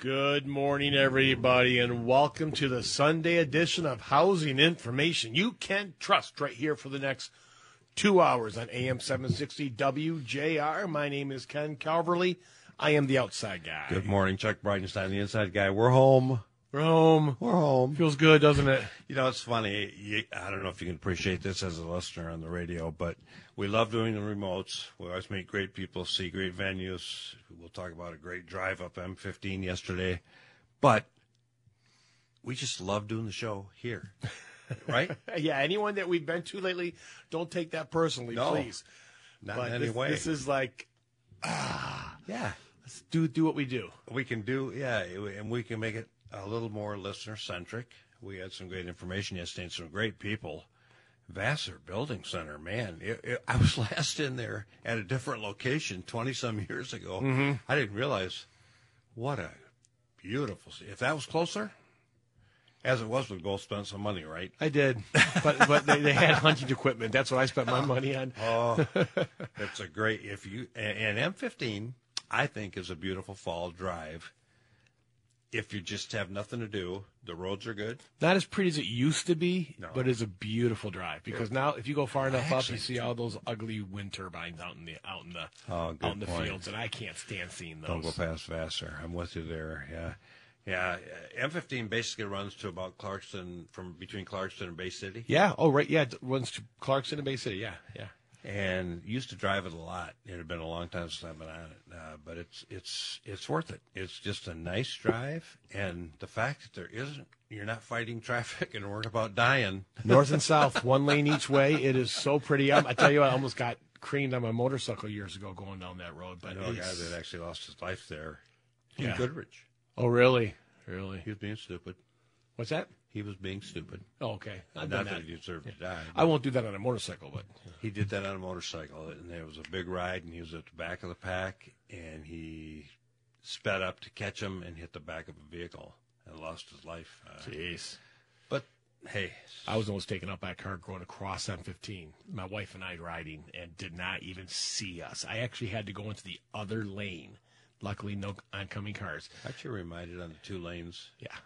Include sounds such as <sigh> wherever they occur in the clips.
Good morning, everybody, and welcome to the Sunday edition of Housing Information you can trust right here for the next two hours on AM 760 WJR. My name is Ken Calverley. I am the outside guy. Good morning, Chuck Breidenstein, the inside guy. We're home. We're home. We're home. Feels good, doesn't it? You know, it's funny. You, I don't know if you can appreciate this as a listener on the radio, but we love doing the remotes. We always meet great people, see great venues. We'll talk about a great drive up M15 yesterday, but we just love doing the show here, <laughs> right? yeah, anyone that we've been to lately, don't take that personally, No. please. Not But in any this, way. this is like, ah. yeah, let's do do what we do. we can do. Yeah, and we can make it a little more listener centric. We had some great information yesterday and some great people. Vassar Building Center, man, it, it, I was <laughs> last in there at a different location 20 some years ago. Mm-hmm. I didn't realize what a beautiful. If that was closer, as it was, we both spent some money, right? I did, but but they, they had hunting equipment. That's what I spent my money on. <laughs> Oh, <laughs> it's a great if you and, and M15 I think is a beautiful fall drive. If you just have nothing to do, the roads are good. Not as pretty as it used to be, No. but it's a beautiful drive because now if you go far enough up, you see all those ugly wind turbines out in the out in the Oh, out in the point. fields, and I can't stand seeing those. Don't go past Vassar. I'm with you there. Yeah, yeah. uh, M15 basically runs to about Clarkston, from between Clarkston and Bay City, Yeah. Oh, right. Yeah. It runs to Clarkston and Bay City. Yeah. Yeah. And used to drive it a lot. It had been a long time since I've been on it, uh, but it's it's it's worth it. It's just a nice drive, and the fact that there isn't, you're not fighting traffic <laughs> and worried about dying. North and south, <laughs> one lane each way. It is so pretty. I, I tell you, I almost got creamed on my motorcycle years ago going down that road. I But know a guy that actually lost his life there. Yeah. In Goodrich. oh, really? Really? He was being stupid. What's that? He was being stupid. Oh, okay. I've Not done that he deserved to die. I won't do that on a motorcycle, but He did that on a motorcycle, and it was a big ride, and he was at the back of the pack, and he sped up to catch him and hit the back of a vehicle and lost his life. Uh, jeez. but hey, I was almost taken up by a car going across M15. My wife and I riding and did not even see us. I actually had to go into the other lane. Luckily, no oncoming cars. aren't you reminded on the two lanes Yeah,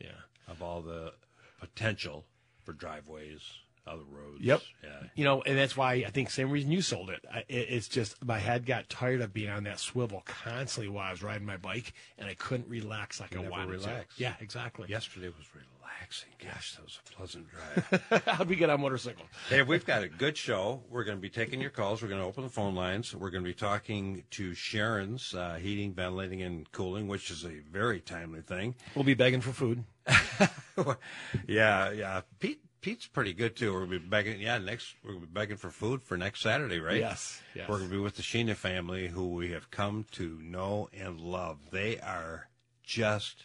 yeah. Of all the potential for driveways, other roads? Yep. Yeah. You know, and that's why I think same reason you sold it. I, it. It's just my head got tired of being on that swivel constantly while I was riding my bike, and I couldn't relax like You I never wanted relax. to. Yeah, exactly. Yesterday was relaxing. Gosh, that was a pleasant drive. <laughs> How'd we get on motorcycle? Hey, we've got a good show. We're going to be taking your calls. We're going to open the phone lines. We're going to be talking to Sharon's uh, heating, ventilating, and cooling, which is a very timely thing. We'll be begging for food. <laughs> yeah, yeah. Pete, Pete's pretty good too. We're to be begging. Yeah, next we're to be begging for food for next Saturday, right? Yes, yes. We're going to be with the Sheena family, who we have come to know and love. They are just.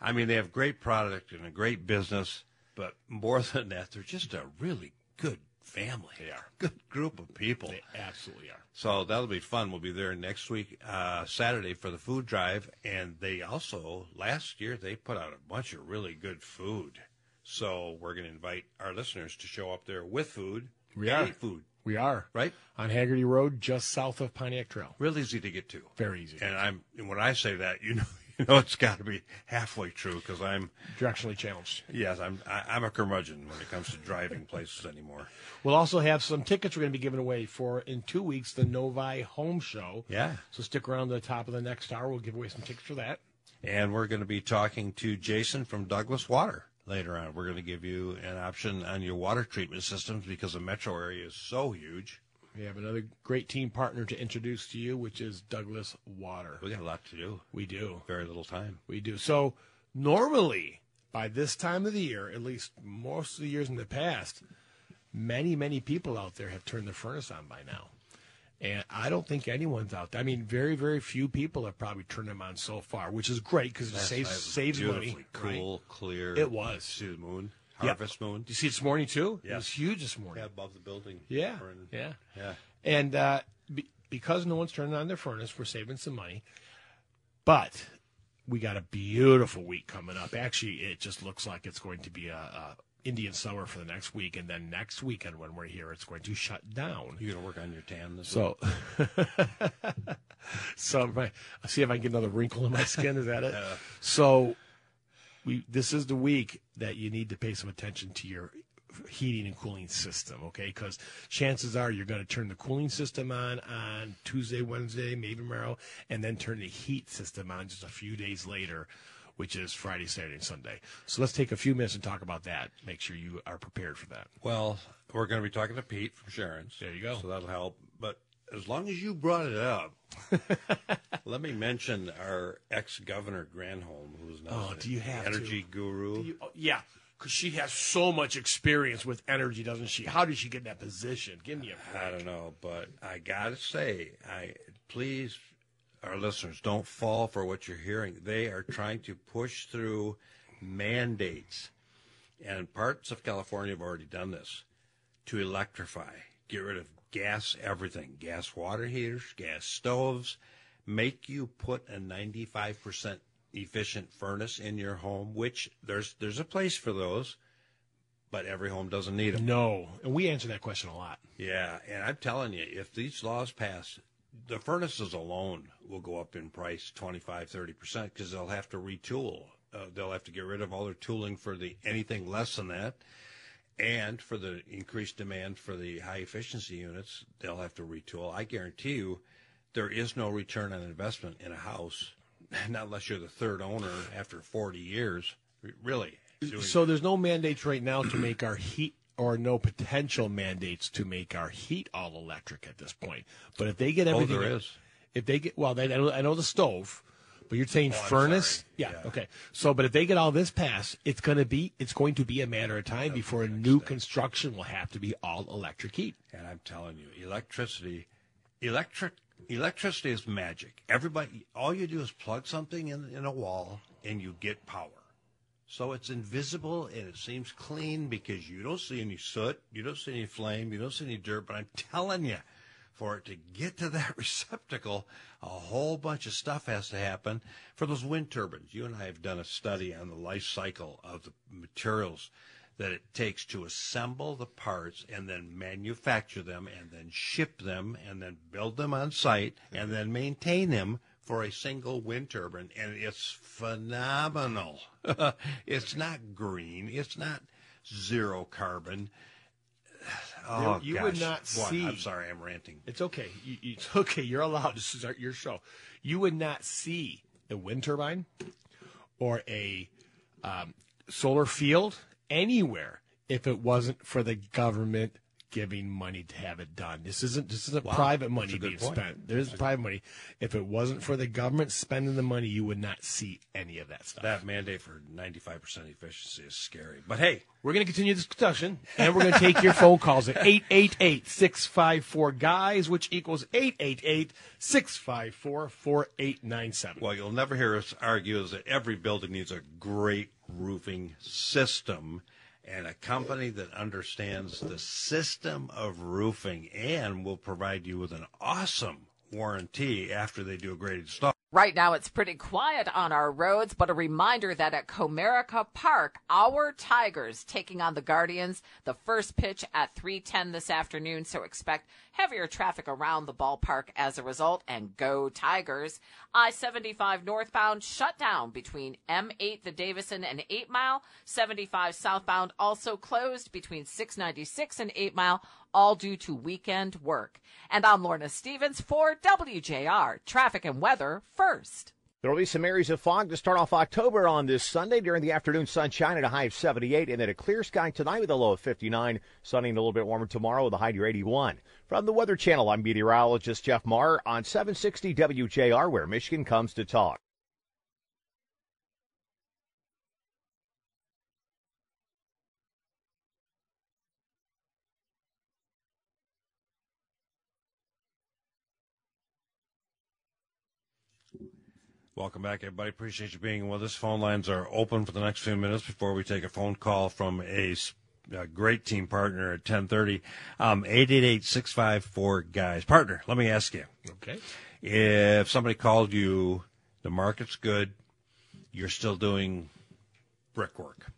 I mean, they have great product and a great business, but more <laughs> than that, they're just a really good family. They are. good group of people. They absolutely are. So that'll be fun. We'll be there next week, uh, Saturday for the food drive. And they also, last year, they put out a bunch of really good food. So we're going to invite our listeners to show up there with food. We are. food, We are right? on Haggerty Road, just south of Pontiac Trail. Real easy to get to. Very easy. And I'm, and when I say that, you know, <laughs> you know, it's got to be halfway true because I'm, Directionally challenged. yes, I'm, I, I'm a curmudgeon when it comes to driving places anymore. We'll also have some tickets we're going to be giving away for in two weeks the Novi Home Show. Yeah. So stick around to the top of the next hour. We'll give away some tickets for that. And we're going to be talking to Jason from Douglas Water later on. We're going to give you an option on your water treatment systems because the metro area is so huge. We have another great team partner to introduce to you, which is Douglas Water. We got a lot to do. We do. Very little time. We do. So normally, by this time of the year, at least most of the years in the past, many, many people out there have turned their furnace on by now. And I don't think anyone's out there. I mean, very, very few people have probably turned them on so far, which is great because it saves saves money. Cool, clear. It was. See the moon. Yep. Harvest moon. Did you see it this morning too? It Yeah. was huge this morning. Yeah, above the building. Yeah, in- yeah. Yeah. And uh, be, because no one's turning on their furnace, we're saving some money. But we got a beautiful week coming up. Actually, it just looks like it's going to be a, a Indian summer for the next week, and then next weekend when we're here, it's going to shut down. You're gonna work on your tan this So, <laughs> so my, I'll see if I can get another wrinkle in my skin. Is that it? <laughs> So, we this is the week that you need to pay some attention to your heating and cooling system, okay? Because chances are you're going to turn the cooling system on on Tuesday, Wednesday, maybe tomorrow, and then turn the heat system on just a few days later, which is Friday, Saturday, and Sunday. So let's take a few minutes and talk about that. Make sure you are prepared for that. Well, we're going to be talking to Pete from Sharon's. There you go. So that'll help. But as long as you brought it up, <laughs> let me mention our ex-governor Granholm, who's now Oh, do you have energy to? guru. You- oh, yeah, because she has so much experience with energy, doesn't she? How did she get in that position? Give me a I don't know, but I gotta say, I please, our listeners, don't fall for what you're hearing. They are trying to push through mandates, and parts of California have already done this to electrify, get rid of gas everything, gas water heaters, gas stoves, make you put a 95% efficient furnace in your home, which there's there's a place for those, but every home doesn't need them. No, and we answer that question a lot. Yeah, and I'm telling you, if these laws pass, the furnaces alone will go up in price 25, 30% because they'll have to retool. Uh, they'll have to get rid of all their tooling for the anything less than that. And for the increased demand for the high efficiency units, they'll have to retool. I guarantee you, there is no return on investment in a house, <laughs> not unless you're the third owner after 40 years. Really. So there's no mandates right now to make our heat, or no potential mandates to make our heat all electric at this point. But if they get everything, oh, there is. if they get well, they, I, know, I know the stove, but you're saying Oh, furnace. Yeah, Yeah. Okay. So, but if they get all this passed, it's going to be it's going to be a matter of time before a new construction will have to be all electric heat. And I'm telling you, electricity, electric, electricity is magic. Everybody, all you do is plug something in in a wall, and you get power. So it's invisible and it seems clean because you don't see any soot, you don't see any flame, you don't see any dirt. But I'm telling you, for it to get to that <laughs> receptacle, a whole bunch of stuff has to happen. For those wind turbines, you and I have done a study on the life cycle of the materials that it takes to assemble the parts and then manufacture them and then ship them and then build them on site and then maintain them for a single wind turbine. And it's phenomenal. <laughs> it's not green. It's not zero carbon. Oh, you would not Boy, see- I'm sorry, I'm ranting. It's okay. You- it's okay. You're allowed. to start your show. You would not see a wind turbine or a um, solar field anywhere if it wasn't for the government giving money to have it done. This isn't this isn't private money That's a good being point. spent. There isn't private money. If it wasn't for the government spending the money, you would not see any of that stuff. That mandate for 95% efficiency is scary. But hey, We're going to continue this discussion, and we're going to take your phone calls at 888-654-GUYS, which equals 888-654-4897. What you'll never hear us argue is that every building needs a great roofing system and a company that understands the system of roofing and will provide you with an awesome warranty after they do a great install. Right now, it's pretty quiet on our roads, but a reminder that at Comerica Park, our Tigers taking on the Guardians. The first pitch at 3:10 this afternoon, so expect heavier traffic around the ballpark as a result. And go Tigers! I-75 northbound shut down between M8 the Davison and 8 Mile. 75 southbound also closed between 696 and 8 Mile all due to weekend work. And I'm Lorna Stevens for WJR Traffic and Weather First. There will be some areas of fog to start off October on this Sunday during the afternoon sunshine at a high of 78 and then a clear sky tonight with a low of 59. Sunny and a little bit warmer tomorrow with a high near 81. From the Weather Channel, I'm meteorologist Jeff Marr on 760 WJR where Michigan comes to talk. Welcome back, everybody. Appreciate you being with us. Phone lines are open for the next few minutes before we take a phone call from a great team partner at 1030. Um, 888-654-GUYS. Partner, let me ask you. Okay. If somebody called you, the market's good, you're still doing brickwork,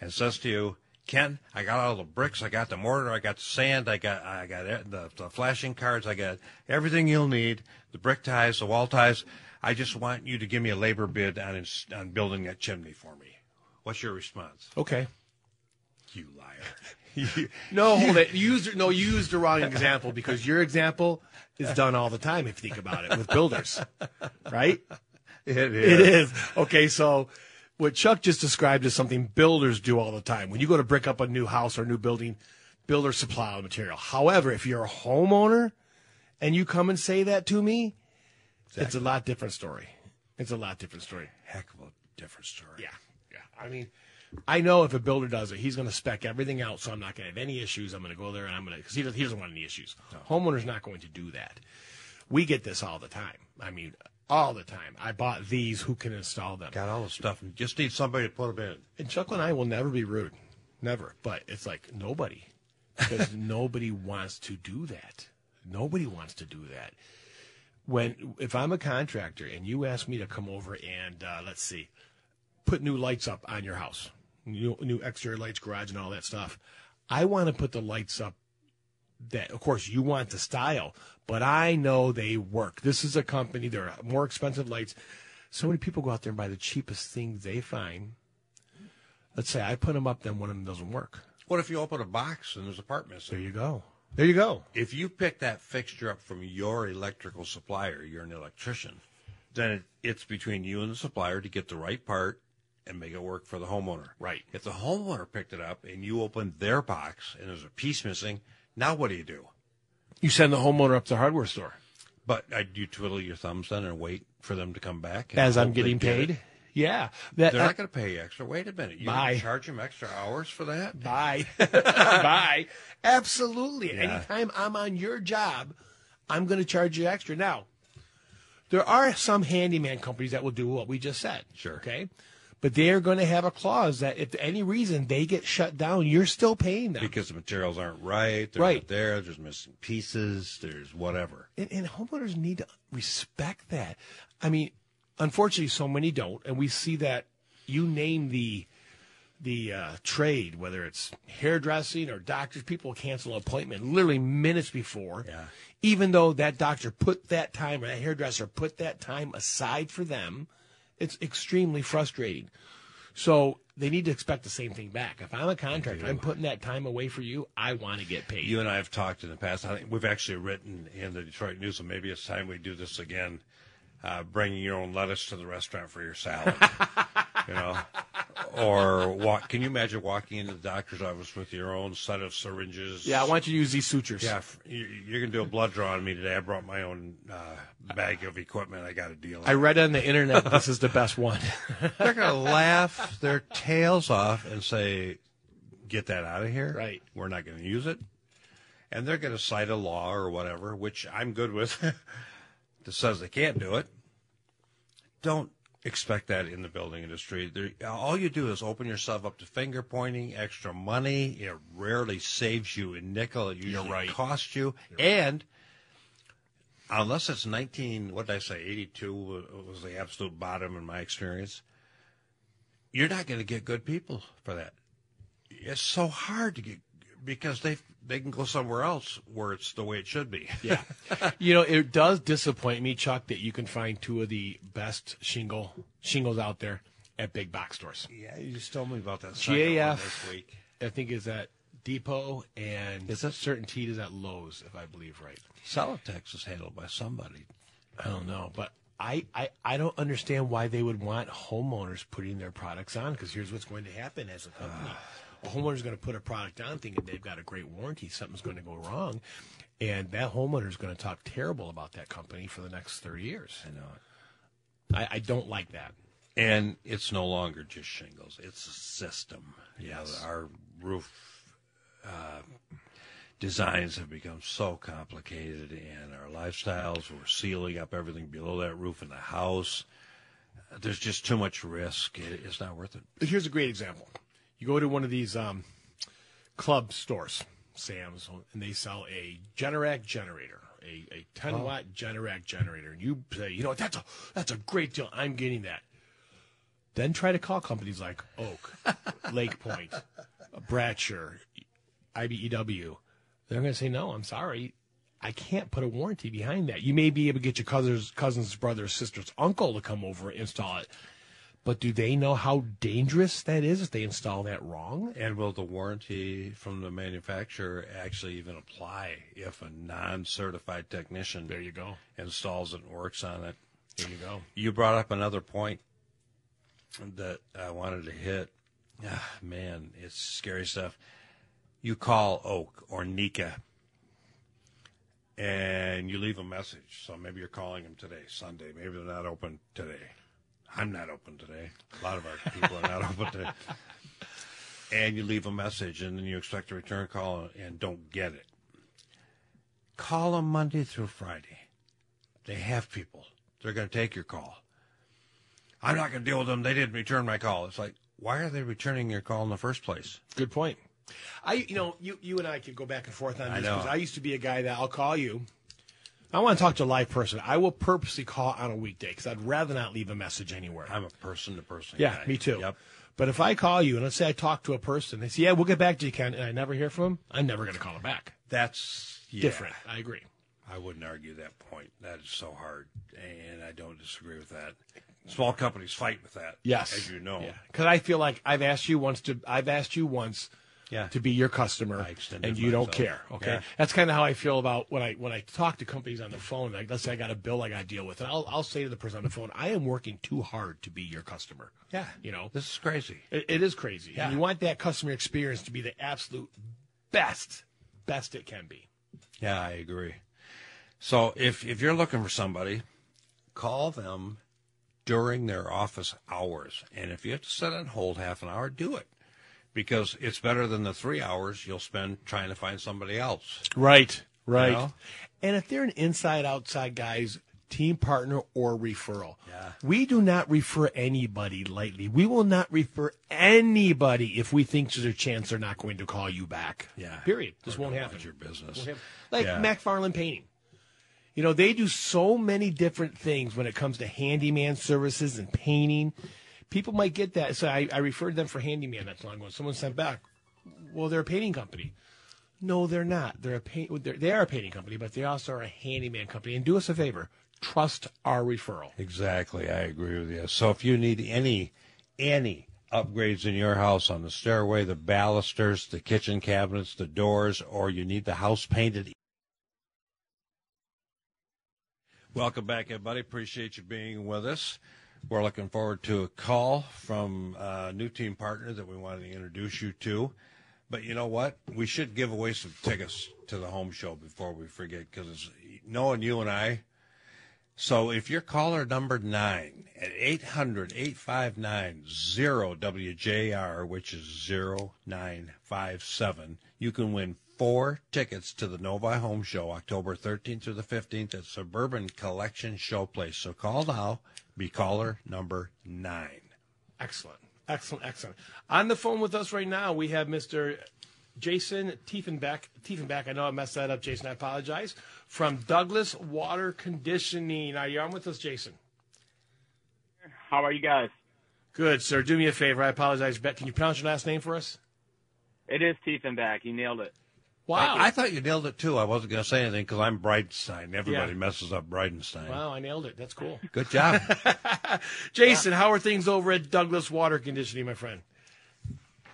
and says to you, Ken, I got all the bricks, I got the mortar, I got the sand, I got I got the, the flashing cards, I got everything you'll need, the brick ties, the wall ties. I just want you to give me a labor bid on on building that chimney for me. What's your response? Okay. You liar. <laughs> No, hold it. You used no, you used the wrong example because your example is done all the time if you think about it with builders, right? It It is. Okay, so what Chuck just described is something builders do all the time. When you go to brick up a new house or a new building, builders supply all the material. However, if you're a homeowner and you come and say that to me, it's a lot different story. It's a lot different story. Heck of a different story. Yeah, yeah. I mean, I know if a builder does it, he's going to spec everything out, so I'm not going to have any issues. I'm going to go there and I'm going to because he, does, he doesn't want any issues. Homeowner's not going to do that. We get this all the time. I mean, all the time. I bought these. Who can install them? Got all the stuff and just need somebody to put them in. And Chuck and I will never be rude, never. But it's like nobody, because <laughs> nobody wants to do that. Nobody wants to do that. When if I'm a contractor and you ask me to come over and uh, let's see, put new lights up on your house, new, new exterior lights, garage, and all that stuff, I want to put the lights up. That of course you want the style, but I know they work. This is a company; they're more expensive lights. So many people go out there and buy the cheapest thing they find let's say I put them up, then one of them doesn't work. What if you open a box and there's a part missing? There you go. There you go. if you pick that fixture up from your electrical supplier, you're an electrician, then it, it's between you and the supplier to get the right part and make it work for the homeowner. Right. If the homeowner picked it up and you opened their box and there's a piece missing, now what do you do? You send the homeowner up to the hardware store But uh, do you twiddle your thumbs then and wait for them to come back? as I'm getting get paid. Yeah, that. They're not going to pay you extra. Wait a minute. Bye. charge them extra hours for that? Bye. <laughs> Bye. Absolutely. Yeah. Anytime I'm on your job, I'm going to charge you extra. Now, there are some handyman companies that will do what we just said. Sure. Okay. But they are going to have a clause that if any reason they get shut down, you're still paying them. Because the materials aren't right. They're Right. not there. There's missing pieces. There's whatever. and, and homeowners need to respect that. I mean, unfortunately, so many don't, and we see that. You name the the uh, trade, whether it's hairdressing or doctors, people cancel an appointment literally minutes before. Yeah. Even though that doctor put that time, or that hairdresser put that time aside for them, it's extremely frustrating. So they need to expect the same thing back. If I'm a contractor, I'm putting that time away for you. I want to get paid. You and I have talked in the past. I think we've actually written in the Detroit News, and maybe it's time we do this again. Uh, bringing your own lettuce to the restaurant for your salad, <laughs> you know, or walk. Can you imagine walking into the doctor's office with your own set of syringes? yeah, I want you to use these sutures. Yeah, you- you're gonna do a blood draw on me today. I brought my own uh, bag of equipment. I got a deal. I read on the internet this is the best one. <laughs> They're gonna laugh their tails off and say, "Get that out of here!" Right. We're not gonna use it, and they're gonna cite a law or whatever, which I'm good with, <laughs> that says they can't do it. Don't expect that in the building industry. There, all you do is open yourself up to finger pointing, extra money. It rarely saves you a nickel. It usually right. costs you, and unless it's 19 what did i say 82 was the absolute bottom in my experience you're not going to get good people for that it's so hard to get because they they can go somewhere else where it's the way it should be <laughs> Yeah. you know, it does disappoint me, Chuck, that you can find two of the best shingle shingles out there at big box stores. yeah you just told me about that GAF. this week I think is at Depot and Is it? CertainTeed is at Lowe's, if I believe right. Celotex is handled by somebody I don't know, but I, I, I don't understand why they would want homeowners putting their products on because here's what's going to happen as a company. Ah. A homeowner's going to put a product on thinking they've got a great warranty, something's going to go wrong, and that homeowner is going to talk terrible about that company for the next 30 years. i know I, I don't like that. and it's no longer just shingles it's a system Yes. yeah, our roof uh, designs have become so complicated and our lifestyles we're sealing up everything below that roof in the house there's just too much risk it, it's not worth it here's a great example. You go to one of these um, club stores, Sam's, and they sell a Generac generator, a, a 10 watt Generac generator, and you say, you know, what, that's a that's a great deal. I'm getting that. Then try to call companies like Oak, <laughs> Lake Point, Bratcher, IBEW, they're going to say, no, I'm sorry. I can't put a warranty behind that. You may be able to get your cousin's, cousin's brother, sister's uncle to come over and install it. But do they know how dangerous that is if they install that wrong? And will the warranty from the manufacturer actually even apply if a non-certified technician There you go. installs it and works on it? There you go. You brought up another point that I wanted to hit. Ah, man, it's scary stuff. You call Oak or Nika and you leave a message. So maybe you're calling them today, Sunday. Maybe they're not open today. I'm not open today. A lot of our people are not open today. And you leave a message and then you expect a return call and don't get it. Call them Monday through Friday. They have people. They're going to take your call. I'm not going to deal with them. They didn't return my call. It's like, why are they returning your call in the first place? Good point. I, you know, you, you and I could go back and forth on I this know. because I used to be a guy that I'll call you. I want to talk to a live person. I will purposely call on a weekday because I'd rather not leave a message anywhere. I'm a person to person. yeah, guy. me too. Yep. But if I call you and let's say I talk to a person, they say, "Yeah, we'll get back to you, Ken," and I never hear from them, I'm never going to call them back. That's yeah, Different. I agree. I wouldn't argue that point. That is so hard, and I don't disagree with that. Small companies fight with that. Yes, as you know. because I feel like I've asked you once to, I've asked you once Yeah. to be your customer, and you don't care. Okay, Yeah. that's kind of how I feel about when I when I talk to companies on the phone. Like, let's say I got a bill I got to deal with, and I'll I'll say to the person on the phone, I am working too hard to be your customer. Yeah. you know, This is crazy. it, it is crazy. Yeah. And you want that customer experience to be the absolute best, best it can be. Yeah, I agree. So if if you're looking for somebody, call them during their office hours, and if you have to sit on hold half an hour, do it because it's better than the three hours you'll spend trying to find somebody else. Right, right. You know? And if they're an inside outside guys, team partner or referral, Yeah. we do not refer anybody lightly. We will not refer anybody if we think there's a chance they're not going to call you back. Yeah. Period. This won't happen. Your business. Happen. Like Yeah. McFarland Painting. You know, they do so many different things when it comes to handyman services and painting. People might get that. So I, I referred them for handyman not long ago. Someone sent back, well, they're a painting company. No, they're not. They're a paint. They're, they are a painting company, but they also are a handyman company. And do us a favor, trust our referral. Exactly, I agree with you. So if you need any any upgrades in your house on the stairway, the balusters, the kitchen cabinets, the doors, or you need the house painted. Welcome back, everybody. Appreciate you being with us. We're looking forward to a call from a new team partner that we wanted to introduce you to. But you know what? We should give away some tickets to the home show before we forget, because it's knowing you and I, so if you're caller number nine at 800 859 0WJR, which is 0957, you can win four tickets to the Novi Home Show October 13th through the 15th at Suburban Collection Showplace. So call now, be caller number nine. Excellent. Excellent. Excellent. On the phone with us right now, we have Mr. Jason Tiefenbeck. Tiefenbeck, I know I messed that up, Jason. I apologize. From Douglas Water Conditioning. Are you on with us, Jason? How are you guys? Good, sir. Do me a favor. I apologize. Bet, can you pronounce your last name for us? It is Tiefenbach. You nailed it. Wow. I, I thought you nailed it too. I wasn't going to say anything because I'm Breidenstein. Everybody Yeah. messes up Breidenstein. wow, I nailed it. That's cool. Good job. <laughs> Jason, how are things over at Douglas Water Conditioning, my friend?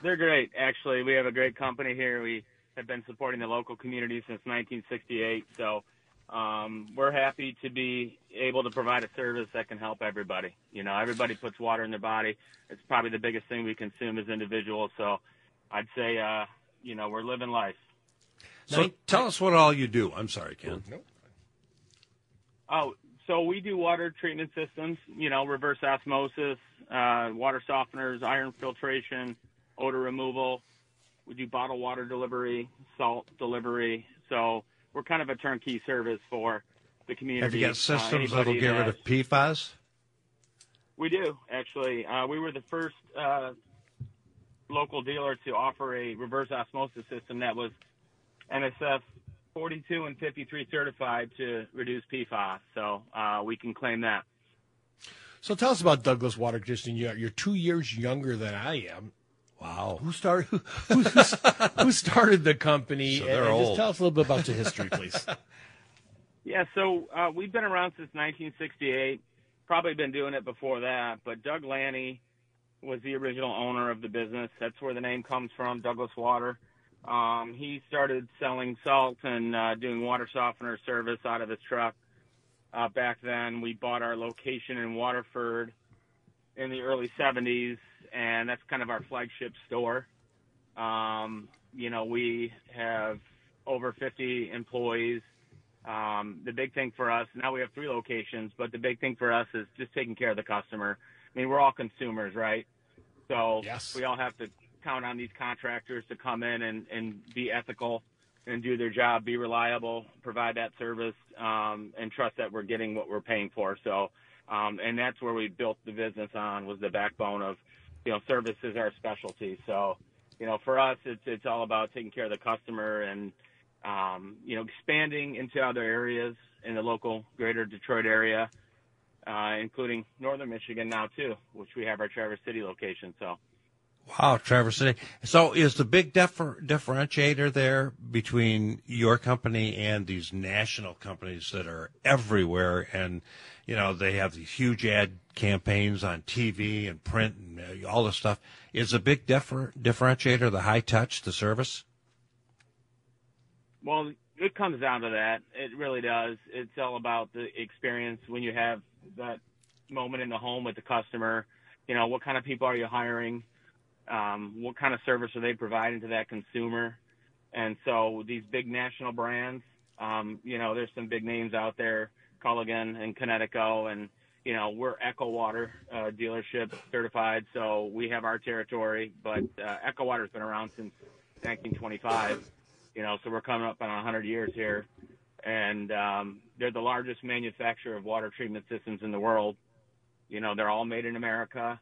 They're great, actually. We have a great company here. We have been supporting the local community since 1968. So um, we're happy to be able to provide a service that can help everybody. You know, everybody puts water in their body. It's probably the biggest thing we consume as individuals. So I'd say, uh, you know, we're living life. So Nin- tell us what all you do. I'm sorry, Ken. Oh, so we do water treatment systems, you know, reverse osmosis, uh, water softeners, iron filtration, odor removal. We do bottled water delivery, salt delivery. So we're kind of a turnkey service for the community. Have you got Uh, systems that'll get rid of PFAS? We do actually. Uh, we were the first uh, local dealer to offer a reverse osmosis system that was NSF 42 and 53 certified to reduce PFAS. So uh, we can claim that. So tell us about Douglas Water Conditioning. You're, you're two years younger than I am. Wow. Who started? Who, who, <laughs> who started the company? So they're and old. Just tell us a little bit about the history, please. <laughs> Yeah, so uh, we've been around since 1968. Probably been doing it before that, but Doug Lanny was the original owner of the business. That's where the name comes from, Douglas Water. Um, he started selling salt and uh, doing water softener service out of his truck. Uh, back then, we bought our location in Waterford in the early 70s, and that's kind of our flagship store. Um, you know, we have over 50 employees. Um, the big thing for us now we have three locations, but the big thing for us is just taking care of the customer. I mean, we're all consumers, right? So Yes. we all have to count on these contractors to come in and, and be ethical and do their job, be reliable, provide that service, um, and trust that we're getting what we're paying for. So, um, and that's where we built the business on was the backbone of, you know, service is our specialty. So, you know, for us, it's it's all about taking care of the customer and, um, you know, expanding into other areas in the local greater Detroit area, uh, including northern Michigan now too, which we have our Traverse City location. So. Wow, Traverse City. So is the big differ- differentiator there between your company and these national companies that are everywhere and, you know, they have these huge ad campaigns on TV and print and uh, all this stuff. Is the big differ- differentiator the high touch, the service? Well, it comes down to that. It really does. It's all about the experience when you have that moment in the home with the customer. You know, what kind of people are you hiring? Um, what kind of service are they providing to that consumer? And so these big national brands, um, you know, there's some big names out there, Culligan and Kinetico, and you know, we're EcoWater uh, dealership certified, so we have our territory. But uh, EcoWater's been around since 1925 you know, so we're coming up on 100 years here, and um, they're the largest manufacturer of water treatment systems in the world. You know, they're all made in America,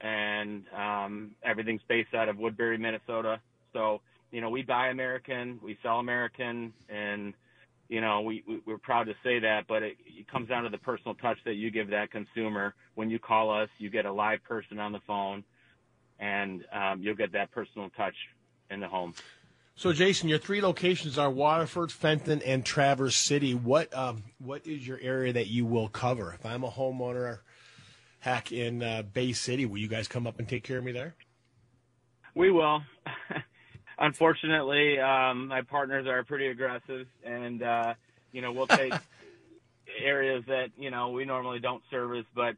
and um, everything's based out of Woodbury, Minnesota. So, you know, we buy American, we sell American, and you know, we, we we're proud to say that. But it, it comes down to the personal touch that you give that consumer. When you call us, you get a live person on the phone, and um, you'll get that personal touch in the home. So, Jason, your three locations are Waterford, Fenton, and Traverse City. What um, what is your area that you will cover? If I'm a homeowner, heck, in uh, Bay City, will you guys come up and take care of me there? We will. <laughs> Unfortunately, um, my partners are pretty aggressive, and uh, you know we'll take <laughs> areas that you know we normally don't service, but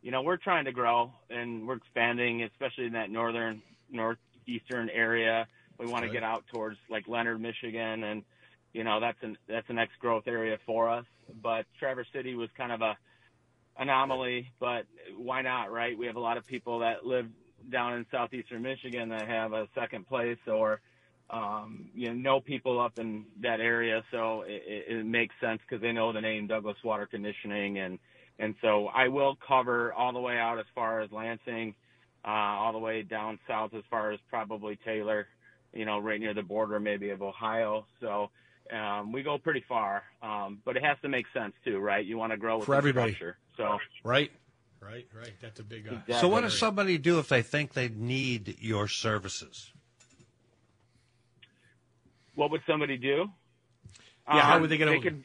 you know we're trying to grow and we're expanding, especially in that northern northeastern area. We want to get out towards like Leonard, Michigan, and you know that's an that's the next growth area for us. But Traverse City was kind of a anomaly, but why not, right? We have a lot of people that live down in southeastern Michigan that have a second place or um, you know, know people up in that area, so it, it, makes sense because they know the name Douglas Water Conditioning, and and so I will cover all the way out as far as Lansing, uh, all the way down south as far as probably Taylor, you know, right near the border maybe of Ohio. So um, we go pretty far, um, but it has to make sense too, right? You want to grow with For everybody. Structure. So Right, right, right. That's a big. Uh, Exactly. So what does somebody do if they think they need your services? what would somebody do? Yeah, how would they get They a- could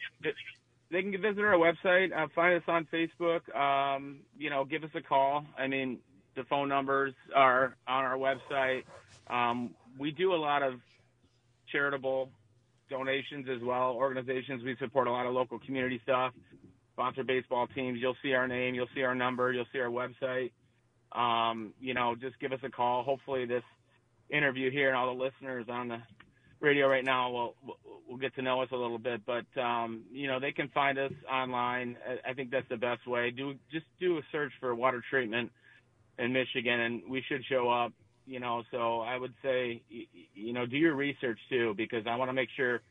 they can visit our website, uh, find us on Facebook. Um, you know, give us a call. I mean, the phone numbers are on our website. Um, we do a lot of charitable donations as well. Organizations we support a lot of local community stuff. Sponsor baseball teams. You'll see our name. You'll see our number. You'll see our website. Um, you know, just give us a call. Hopefully, this interview here and all the listeners on the radio right now will will get to know us a little bit. But um, you know, they can find us online. I think that's the best way. Do just do a search for water treatment in Michigan, and we should show up. You know, so I would say, you know, do your research too, because I want to make sure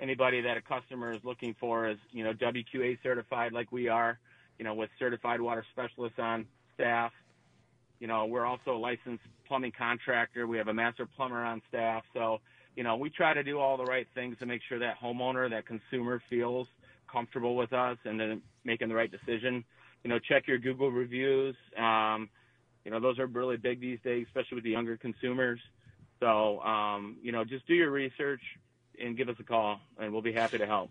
anybody that a customer is looking for is, you know, WQA certified like we are, you know, with certified water specialists on staff. You know, we're also a licensed plumbing contractor. We have a master plumber on staff. So, you know, we try to do all the right things to make sure that homeowner, that consumer feels comfortable with us and then making the right decision. You know, check your Google reviews. Um, You know, those are really big these days, especially with the younger consumers. So, um, you know, just do your research and give us a call, and we'll be happy to help.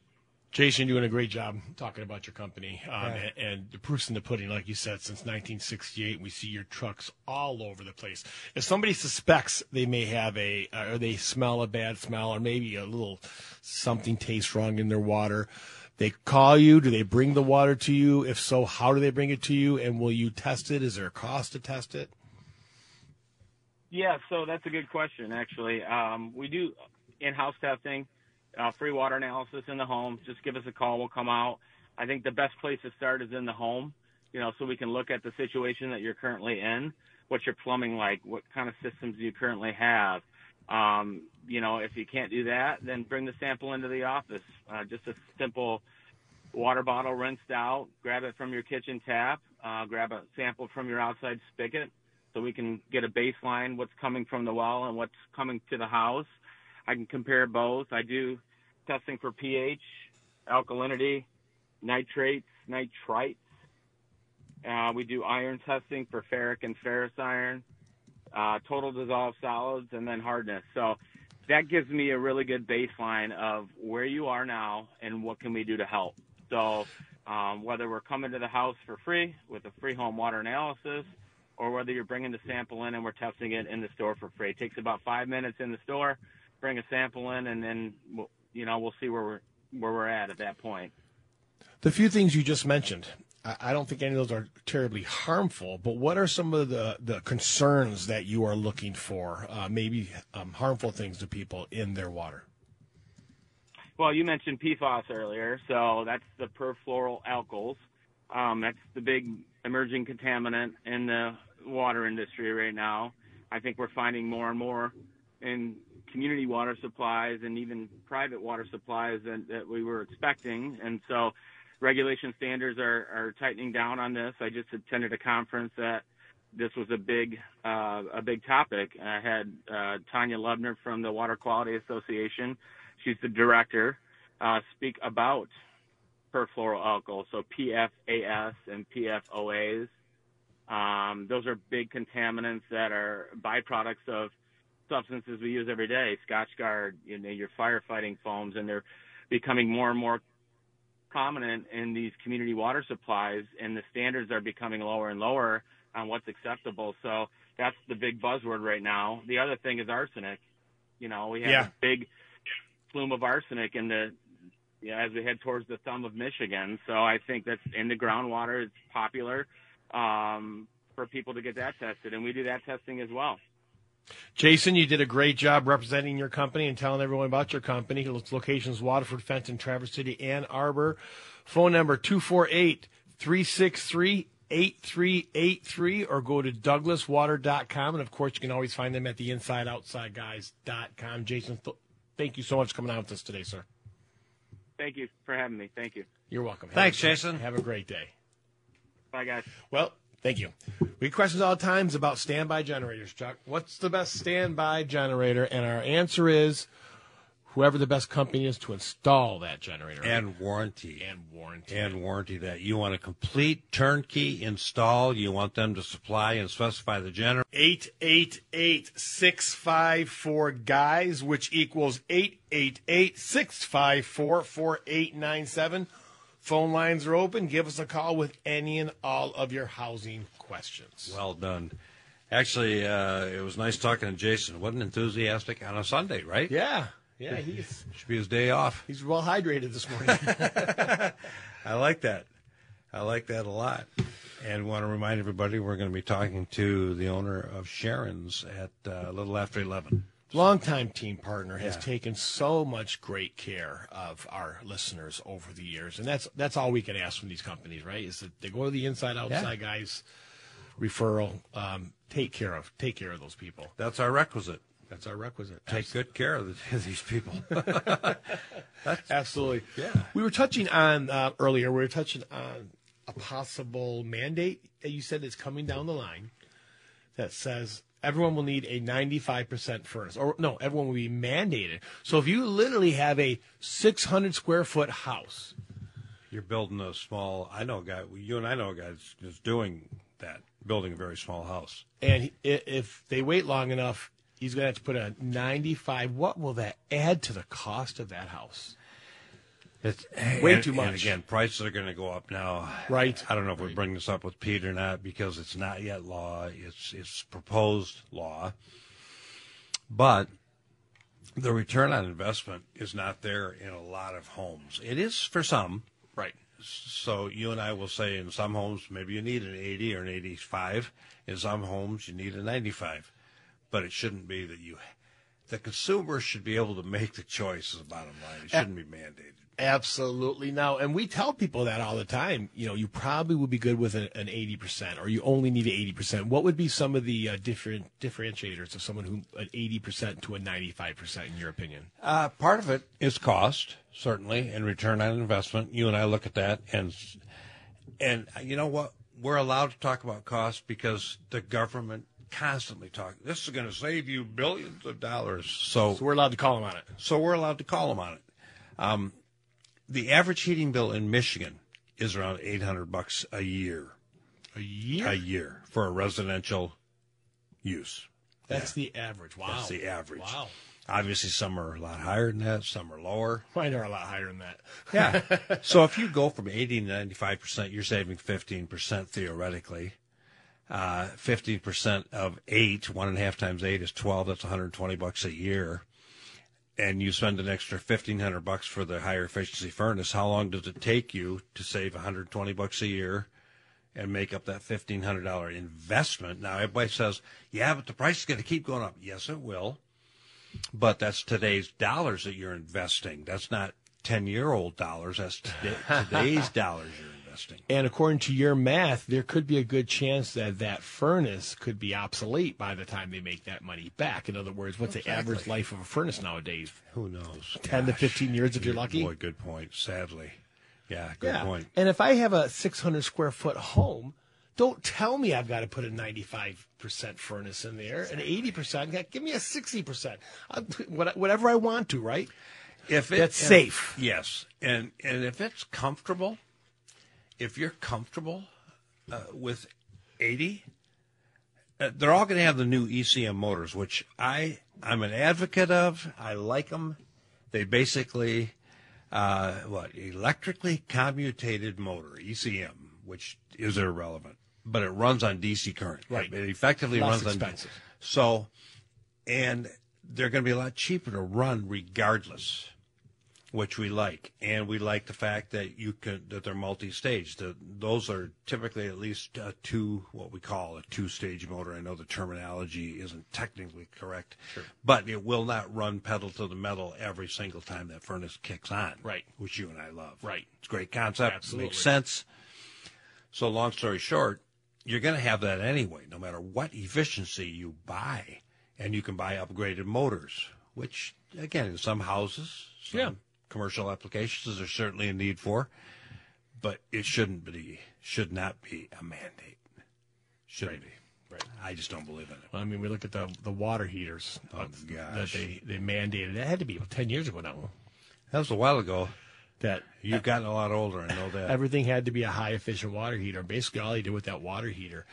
Jason, doing a great job talking about your company. Um, and, and the proof's in the pudding, like you said, since 1968, we see your trucks all over the place. If somebody suspects they may have a, uh, or they smell a bad smell, or maybe a little something tastes wrong in their water, they call you. Do they bring the water to you? If so, how do they bring it to you? And will you test it? Is there a cost to test it? Yeah, so that's a good question, actually. Um, we do in-house testing, uh, free water analysis in the home. Just give us a call. We'll come out. I think the best place to start is in the home, you know, so we can look at the situation that you're currently in. What's your plumbing like? What kind of systems do you currently have? Um, you know, if you can't do that, then bring the sample into the office. Uh, just a simple water bottle rinsed out, grab it from your kitchen tap, uh, grab a sample from your outside spigot so we can get a baseline what's coming from the well and what's coming to the house. I can compare both. I do testing for pH, alkalinity, nitrates, nitrites. Uh, we do iron testing for ferric and ferrous iron, uh, total dissolved solids, and then hardness. So that gives me a really good baseline of where you are now and what can we do to help. So um, whether we're coming to the house for free with a free home water analysis, or whether you're bringing the sample in and we're testing it in the store for free. It takes about five minutes in the store. Bring a sample in, and then we'll, you know we'll see where we're where we're at at that point. The few things you just mentioned, I don't think any of those are terribly harmful. But what are some of the, the concerns that you are looking for? Uh, maybe um, harmful things to people in their water. Well, you mentioned PFAS earlier, so that's the perfluoroalkyls. Um, that's the big emerging contaminant in the water industry right now. I think we're finding more and more in community water supplies and even private water supplies that, that we were expecting. And so regulation standards are, are tightening down on this. I just attended a conference that this was a big uh, a big topic. I had uh, Tanya Lubner from the Water Quality Association. She's the director. Uh, speak about perfluoroalkyl, so PFAS and PFOAs. Um, those are big contaminants that are byproducts of substances we use every day, Scotchgard, you know, your firefighting foams, and they're becoming more and more prominent in these community water supplies, and the standards are becoming lower and lower on what's acceptable. So that's the big buzzword right now. The other thing is arsenic. You know, we have Yeah. a big plume of arsenic in the yeah, as we head towards the thumb of Michigan. So I think that's in the groundwater. It's popular um, for people to get that tested, and we do that testing as well. Jason, you did a great job representing your company and telling everyone about your company. Its locations Waterford, Fenton, Traverse City, Ann Arbor. Phone number 248 363 8383 or go to douglaswater.com. And of course, you can always find them at the insideoutsideguys.com. Jason, th- thank you so much for coming out with us today, sir. Thank you for having me. Thank you. You're welcome. Have Thanks, a- Jason. Have a great day. Bye, guys. Well, thank you. We get questions all the times about standby generators, Chuck. What's the best standby generator? And our answer is whoever the best company is to install that generator And warranty. and warranty. and warranty that. You want a complete turnkey install. You want them to supply and specify the generator. 888-654 guys, which equals 888-654-4897. Phone lines are open. Give us a call with any and all of your housing questions. Well done. Actually, uh, it was nice talking to Jason. Wasn't enthusiastic on a Sunday, right? Yeah. Yeah, he's Should be his day off. he's well hydrated this morning. <laughs> I like that. I like that a lot. And want to remind everybody we're going to be talking to the owner of Sharon's at uh, a little after 11. Longtime team partner has Yeah. taken so much great care of our listeners over the years, and that's that's all we can ask from these companies, right? Is that they go to the inside outside guys referral, um, take care of take care of those people. That's our requisite. That's our requisite. Take good care of the, <laughs> these people. <laughs> Absolutely. Yeah. We were touching on uh, earlier. We were touching on a possible mandate that you said is coming down the line that says everyone will need a 95% furnace, or no, everyone will be mandated. So if you literally have a 600 square foot house, You're building a small. I know a guy. You and I know a guy that's, doing that building a very small house. And if they wait long enough, he's going to have to put a 95. What will that add to the cost of that house? It's Way and- too And again, prices are going to go up now. Right. I don't know if we bring this up with Pete or not because it's not yet law. It's it's proposed law, but the return on investment is not there in a lot of homes. It is for some. Right. So you and I will say in some homes maybe you need an 80 or an 85. In some homes you need a 95. But it shouldn't be that you. The consumer should be able to make the choice. Is the bottom line. It shouldn't be mandated. Absolutely. Now, and we tell people that all the time. You know, you probably would be good with an, an 80%, or you only need an 80%. What would be some of the uh, different differentiators of someone who an 80% to a 95%, in your opinion? Uh, part of it is cost, certainly, and return on investment. You and I look at that, and and you know what? We're allowed to talk about cost because the government constantly talk. This is going to save you billions of dollars. So So we're allowed to call them on it. so we're allowed to call them on it. Um, the average heating bill in Michigan is around eight hundred bucks a year. A year? A year for a residential use. That's the average. Wow. That's the average. Wow. Obviously, some are a lot higher than that. Some are lower. Mine are a lot higher than that. Yeah. <laughs> so if you go from 80 to 95 percent, you're saving 15 percent theoretically. Uh, 15 percent of eight, one and a half times eight is 12. That's 120 bucks a year. And you spend an extra 1500 bucks for the higher efficiency furnace. How long does it take you to save 120 bucks a year and make up that $1,500 investment? Now everybody says, yeah, but the price is going to keep going up. Yes, it will. But that's today's dollars that you're investing. That's not 10 year old dollars. That's today, <laughs> today's dollars you're investing. And according to your math, there could be a good chance that that furnace could be obsolete by the time they make that money back. In other words, what's the average life of a furnace nowadays? Who knows? 10 to 15 years if you're lucky? Boy, good point. Sadly. Yeah, good point. And if I have a 600 square foot home, don't tell me I've got to put a 95% furnace in there, an 80%. Give me a 60%. I'll Whatever I want to, right? If it, That's if- safe. Yes, and and if it's comfortable, if you're comfortable uh, with eighty, uh, they're all going to have the new ECM motors, which I I'm an advocate of. I like them. They basically uh, what electrically commutated motor ECM, which is irrelevant, but it runs on DC current. Right. It effectively Less runs expensive. on so, and they're going to be a lot cheaper to run regardless, which we like, and we like the fact that you can that they're multi-stage. The, those are typically at least a two, what we call a two-stage motor. I know the terminology isn't technically correct, but it will not run pedal to the metal every single time that furnace kicks on. Right. which you and I love. Right. it's a great concept. Absolutely. Makes sense. So, long story short, you're going to have that anyway, no matter what efficiency you buy. And you can buy upgraded motors, which, again, in some houses, some Yeah. Commercial applications, there's certainly a need for. But it shouldn't be, should not be a mandate. Shouldn't be. Right. I just don't believe in it. I mean, we look at the the water heaters Oh, of- that they, they mandated. That had to be 10 years ago now. That was a while ago. That You've gotten a lot older, I know that. everything had to be a high efficient water heater. Basically, all they did with that water heater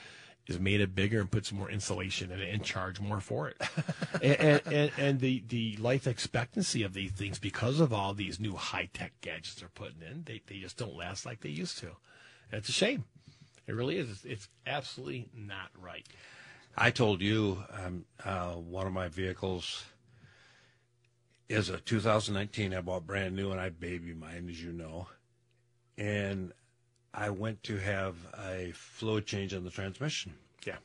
is made it bigger and put some more insulation in it and charge more for it. <laughs> and, and, and, the, the life expectancy of these things, because of all these new high tech gadgets they're putting in, they, they just don't last like they used to. It's a shame. It really is. It's, it's absolutely not right. I told you um, uh, one of my vehicles is a 2019. I bought brand new, and I baby mine, as you know. And I went to have a fluid change on the transmission, Yeah.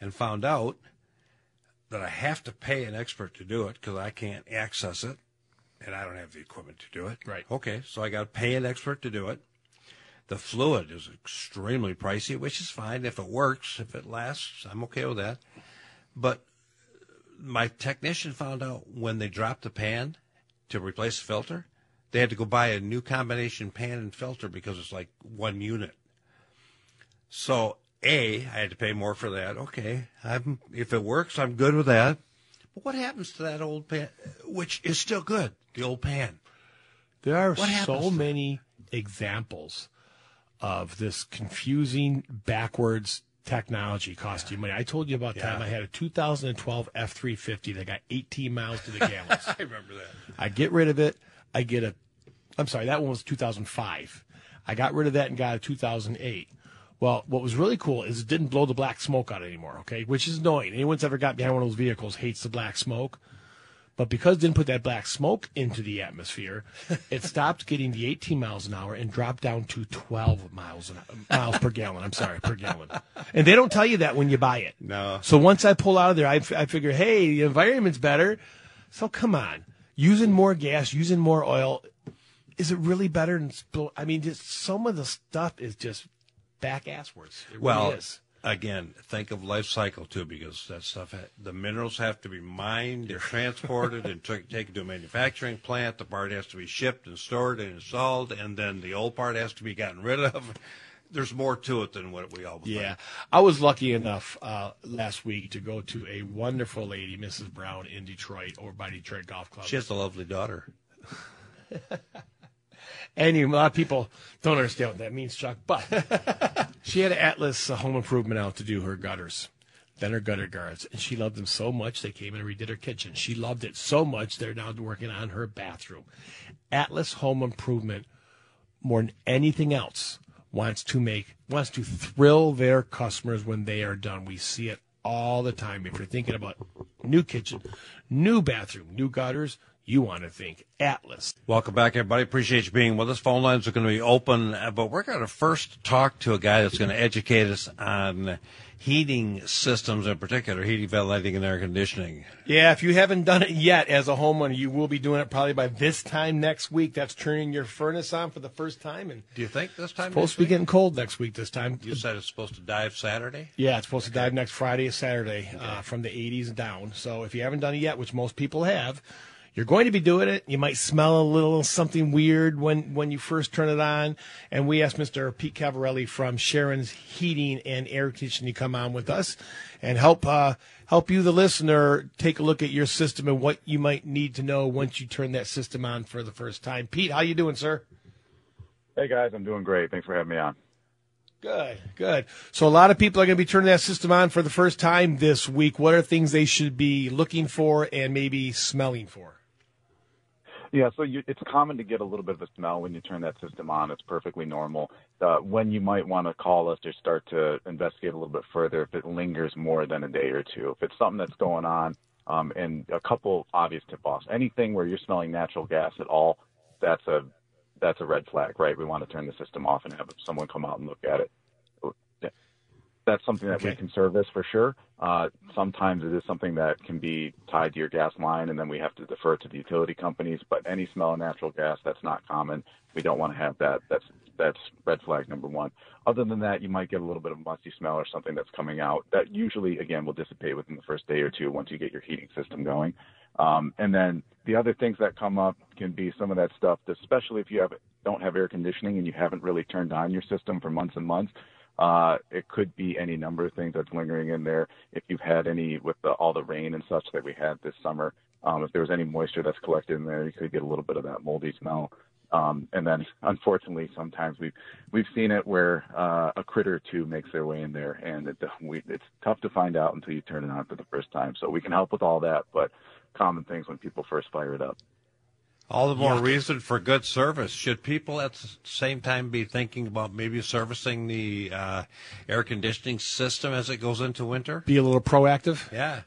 and found out that I have to pay an expert to do it because I can't access it, and I don't have the equipment to do it. Right. Okay, so I got to pay an expert to do it. The fluid is extremely pricey, which is fine if it works, if it lasts. I'm okay with that. But my technician found out when they dropped the pan to replace the filter, they had to go buy a new combination pan and filter because it's like one unit. So a, I had to pay more for that. Okay, I'm if it works, I'm good with that. But what happens to that old pan, which is still good, the old pan? There are so many examples of this confusing, backwards technology costs you money. I told you about time I had a 2012 F350 that got 18 miles to the <laughs> gallon. I remember that. I get rid of it. I get a, I'm sorry, that one was 2005. I got rid of that and got a 2008. Well, what was really cool is it didn't blow the black smoke out anymore, okay? Which is annoying. Anyone that's ever got behind one of those vehicles hates the black smoke. But because it didn't put that black smoke into the atmosphere, it <laughs> stopped getting the 18 miles an hour and dropped down to 12 miles an, miles per gallon. I'm sorry, per gallon. And they don't tell you that when you buy it. No. So once I pull out of there, I, f- I figure, hey, the environment's better. So come on, using more gas, using more oil, is it really better than? I mean, just some of the stuff is just back asswards. It Well, really is. again, think of life cycle too, because that stuff, ha- the minerals have to be mined and transported and took taken to a manufacturing plant. The part has to be shipped and stored and installed, and then the old part has to be gotten rid of. There's more to it than what we all think. Yeah, I was lucky enough uh, last week to go to a wonderful lady, Mrs. Brown, in Detroit, over by Detroit Golf Club. She has a lovely daughter. <laughs> And you, a lot of people don't understand what that means, Chuck. But <laughs> she had Atlas uh, home improvement out to do her gutters, then her gutter guards, and she loved them so much they came and redid her kitchen. She loved it so much they're now working on her bathroom. Atlas Home Improvement, more than anything else, wants to make wants to thrill their customers when they are done. We see it all the time. If you're thinking about new kitchen, new bathroom, new gutters, you want to think Atlas. Welcome back, everybody. Appreciate you being with us. Phone lines are going to be open, uh, but we're going to first talk to a guy that's going to educate us on heating systems, in particular, heating, ventilating, and air conditioning. Yeah, if you haven't done it yet as a homeowner, you will be doing it probably by this time next week. That's turning your furnace on for the first time, and Do you think this time? supposed next to be week? getting cold next week. This time, You said it's supposed to dive Saturday. yeah, it's supposed to dive next Friday, Saturday, uh, from the 80s down. So if you haven't done it yet, which most people have, you're going to be doing it. You might smell a little something weird when, when you first turn it on. And we asked Mr. Pete Cavarelli from Sharon's Heating and Air Conditioning to come on with us and help uh, help you, the listener, take a look at your system and what you might need to know once you turn that system on for the first time. Pete, how you doing, sir? Hey guys, I'm doing great. Thanks for having me on. Good, good. So a lot of people are going to be turning that system on for the first time this week. What are things they should be looking for and maybe smelling for? Yeah, so you, it's common to get a little bit of a smell when you turn that system on. It's perfectly normal. Uh, when you might want to call us or start to investigate a little bit further if it lingers more than a day or two. If it's something that's going on, um, and a couple obvious tip-offs. Anything where you're smelling natural gas at all, that's a that's a red flag, right? We want to turn the system off and have someone come out and look at it. That's something that we can service for sure. Uh, sometimes it is something that can be tied to your gas line, and then we have to defer to the utility companies. But any smell of natural gas, that's not common. We don't want to have that. That's that's red flag number one. Other than that, you might get a little bit of musty smell or something that's coming out. That usually, again, will dissipate within the first day or two once you get your heating system going. Um, and then the other things that come up can be some of that stuff, especially if you have don't have air conditioning and you haven't really turned on your system for months and months. Uh, it could be any number of things that's lingering in there. If you've had any with the, all the rain and such that we had this summer, um, if there was any moisture that's collected in there, you could get a little bit of that moldy smell. Um, and then, unfortunately, sometimes we've we've seen it where uh, a critter or two makes their way in there, and it, <laughs> we, it's tough to find out until you turn it on for the first time. So we can help with all that, but common things when people first fire it up. All the more reason for good service. Should people at the same time be thinking about maybe servicing the uh, air conditioning system as it goes into winter? Be a little proactive. Yeah.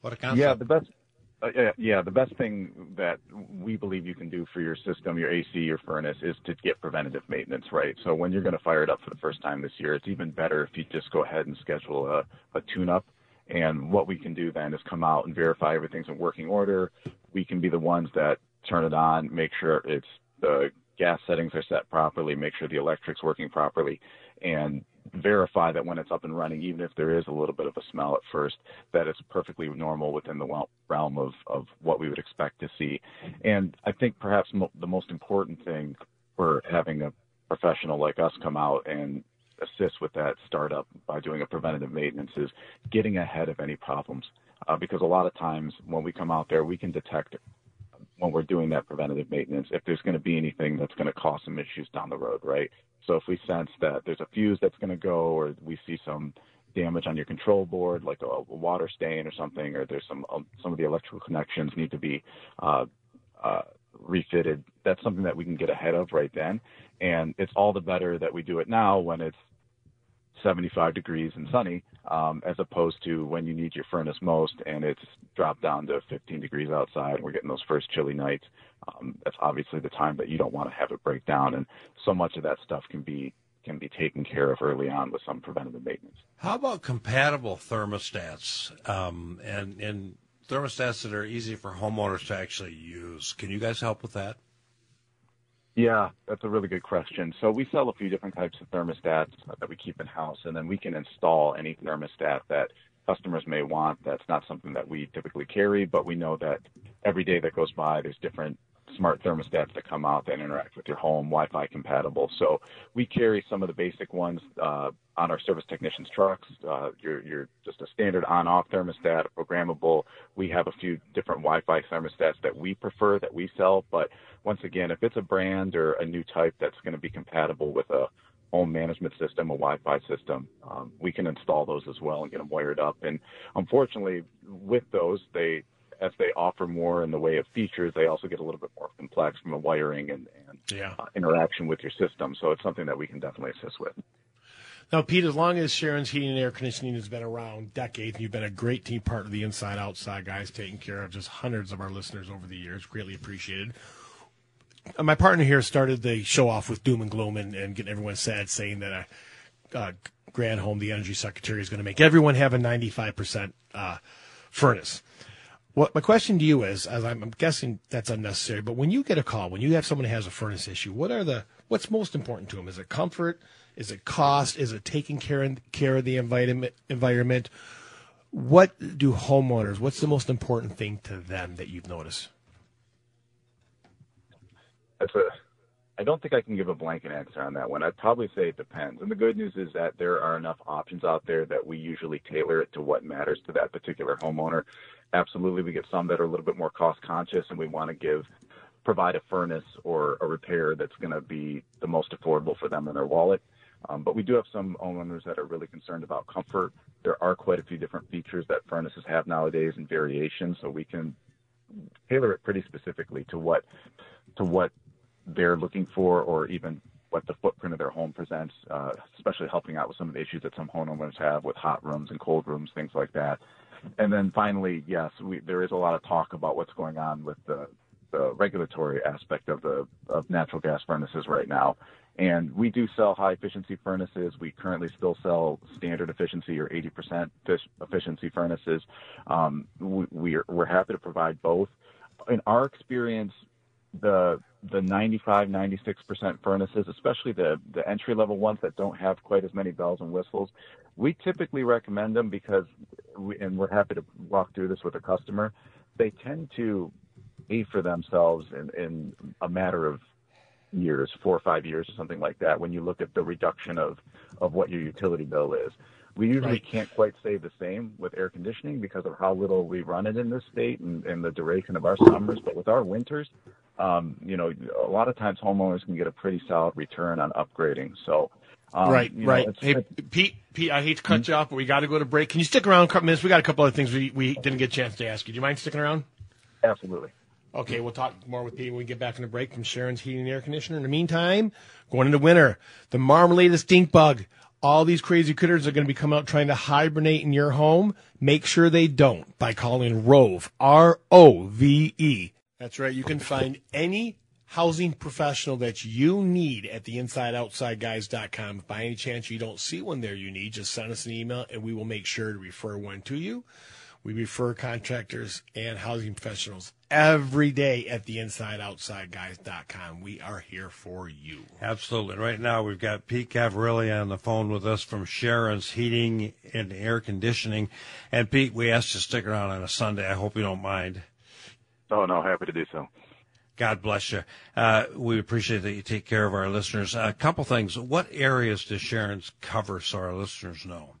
What a concept. Yeah, the best. Uh, yeah, yeah, the best thing that we believe you can do for your system, your AC, your furnace, is to get preventative maintenance, right? So when you're going to fire it up for the first time this year, it's even better if you just go ahead and schedule a, a tune-up. And what we can do then is come out and verify everything's in working order. We can be the ones that turn it on, make sure it's the gas settings are set properly, make sure the electric's working properly, and verify that when it's up and running, even if there is a little bit of a smell at first, that it's perfectly normal within the realm of, of what we would expect to see. And I think perhaps mo- the most important thing for having a professional like us come out and assist with that startup by doing a preventative maintenance is getting ahead of any problems. Uh, because a lot of times when we come out there, we can detect when we're doing that preventative maintenance if there's going to be anything that's going to cause some issues down the road, right? So if we sense that there's a fuse that's going to go or we see some damage on your control board, like a, a water stain or something, or there's some um, some of the electrical connections need to be uh, uh, refitted. That's something that we can get ahead of right then, and it's all the better that we do it now when it's 75 degrees and sunny, um, as opposed to when you need your furnace most and it's dropped down to 15 degrees outside and we're getting those first chilly nights. Um, that's obviously the time that you don't want to have it break down, and so much of that stuff can be can be taken care of early on with some preventative maintenance. How about compatible thermostats um, and and thermostats that are easy for homeowners to actually use? Can you guys help with that? Yeah, that's a really good question. So we sell a few different types of thermostats that we keep in house, and then we can install any thermostat that customers may want. That's not something that we typically carry, but we know that every day that goes by, there's different smart thermostats that come out that interact with your home, Wi-Fi compatible. So we carry some of the basic ones uh, on our service technicians' trucks. Uh, you're, you're just a standard on-off thermostat, programmable. We have a few different Wi-Fi thermostats that we prefer that we sell. But once again, if it's a brand or a new type that's going to be compatible with a home management system, a Wi-Fi system, um, we can install those as well and get them wired up. And unfortunately, with those, they as they offer more in the way of features, they also get a little bit more complex from a wiring and, and yeah. uh, interaction with your system. So it's something that we can definitely assist with. Now, Pete, as long as Sharon's Heating and Air Conditioning has been around decades, and you've been a great team part of the Inside Outside guys, taking care of just hundreds of our listeners over the years, greatly appreciated. Uh, my partner here started the show off with doom and gloom and, and getting everyone sad, saying that uh, uh, Granholm, the energy secretary, is going to make everyone have a 95% uh, furnace. What my question to you is, as I'm, guessing that's unnecessary, but when you get a call, when you have someone who has a furnace issue, what are the what's most important to them? Is it comfort? Is it cost? Is it taking care of, care of the environment? Environment? What do homeowners? What's the most important thing to them that you've noticed? That's a. I don't think I can give a blanket answer on that one. I'd probably say it depends. And the good news is that there are enough options out there that we usually tailor it to what matters to that particular homeowner absolutely we get some that are a little bit more cost conscious and we want to give provide a furnace or a repair that's going to be the most affordable for them in their wallet. Um, but we do have some homeowners that are really concerned about comfort. There are quite a few different features that furnaces have nowadays and variations, so we can tailor it pretty specifically to what to what they're looking for, or even what the footprint of their home presents. Uh, especially helping out with some of the issues that some homeowners have with hot rooms and cold rooms, things like that. And then finally, yes, we, there is a lot of talk about what's going on with the, the regulatory aspect of the of natural gas furnaces right now. And we do sell high efficiency furnaces. We currently still sell standard efficiency or 80% efficiency furnaces. Um, we, we're, we're happy to provide both. In our experience, the the 95, 96% furnaces, especially the, the entry level ones that don't have quite as many bells and whistles, we typically recommend them because, we, and we're happy to walk through this with a customer, they tend to pay for themselves in, in a matter of years, four or five years or something like that, when you look at the reduction of, of what your utility bill is. We usually right. can't quite say the same with air conditioning because of how little we run it in this state and, and the duration of our summers. But with our winters, um, you know, a lot of times homeowners can get a pretty solid return on upgrading. So, um, right, you know, right. It's, hey, it's, Pete, Pete, I hate to cut mm-hmm. you off, but we got to go to break. Can you stick around a couple minutes? We got a couple other things we, we didn't get a chance to ask you. Do you mind sticking around? Absolutely. Okay, we'll talk more with Pete when we get back from the break from Sharon's Heating and Air Conditioner. In the meantime, going into winter, the marmorated stink bug. All these crazy critters are going to be coming out trying to hibernate in your home. Make sure they don't by calling Rove, R O V E, that's right. You can find any housing professional that you need at the insideoutsideguys.com. If by any chance you don't see one there you need, just send us an email and we will make sure to refer one to you. We refer contractors and housing professionals every day at the insideoutsideguys.com. We are here for you. Absolutely. Right now we've got Pete Cavarelli on the phone with us from Sharon's Heating and Air Conditioning. And Pete, we asked you to stick around on a Sunday. I hope you don't mind. Oh, no, happy to do so. God bless you. Uh, we appreciate that you take care of our listeners. A couple things. What areas does Sharon's cover so our listeners know?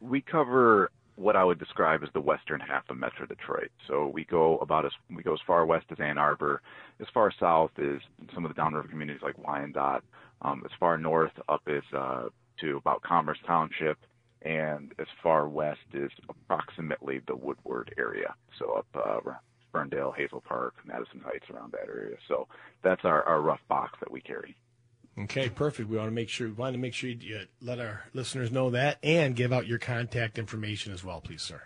We cover what I would describe as the western half of Metro Detroit. So we go about as we go as far west as Ann Arbor, as far south as some of the downriver communities like Wyandotte, um, as far north up as uh, to about Commerce Township, and as far west is approximately the Woodward area. So up uh, Ferndale, Hazel Park, Madison Heights, around that area. So that's our, our rough box that we carry. Okay, perfect. We want to make sure we want to make sure you let our listeners know that and give out your contact information as well, please, sir.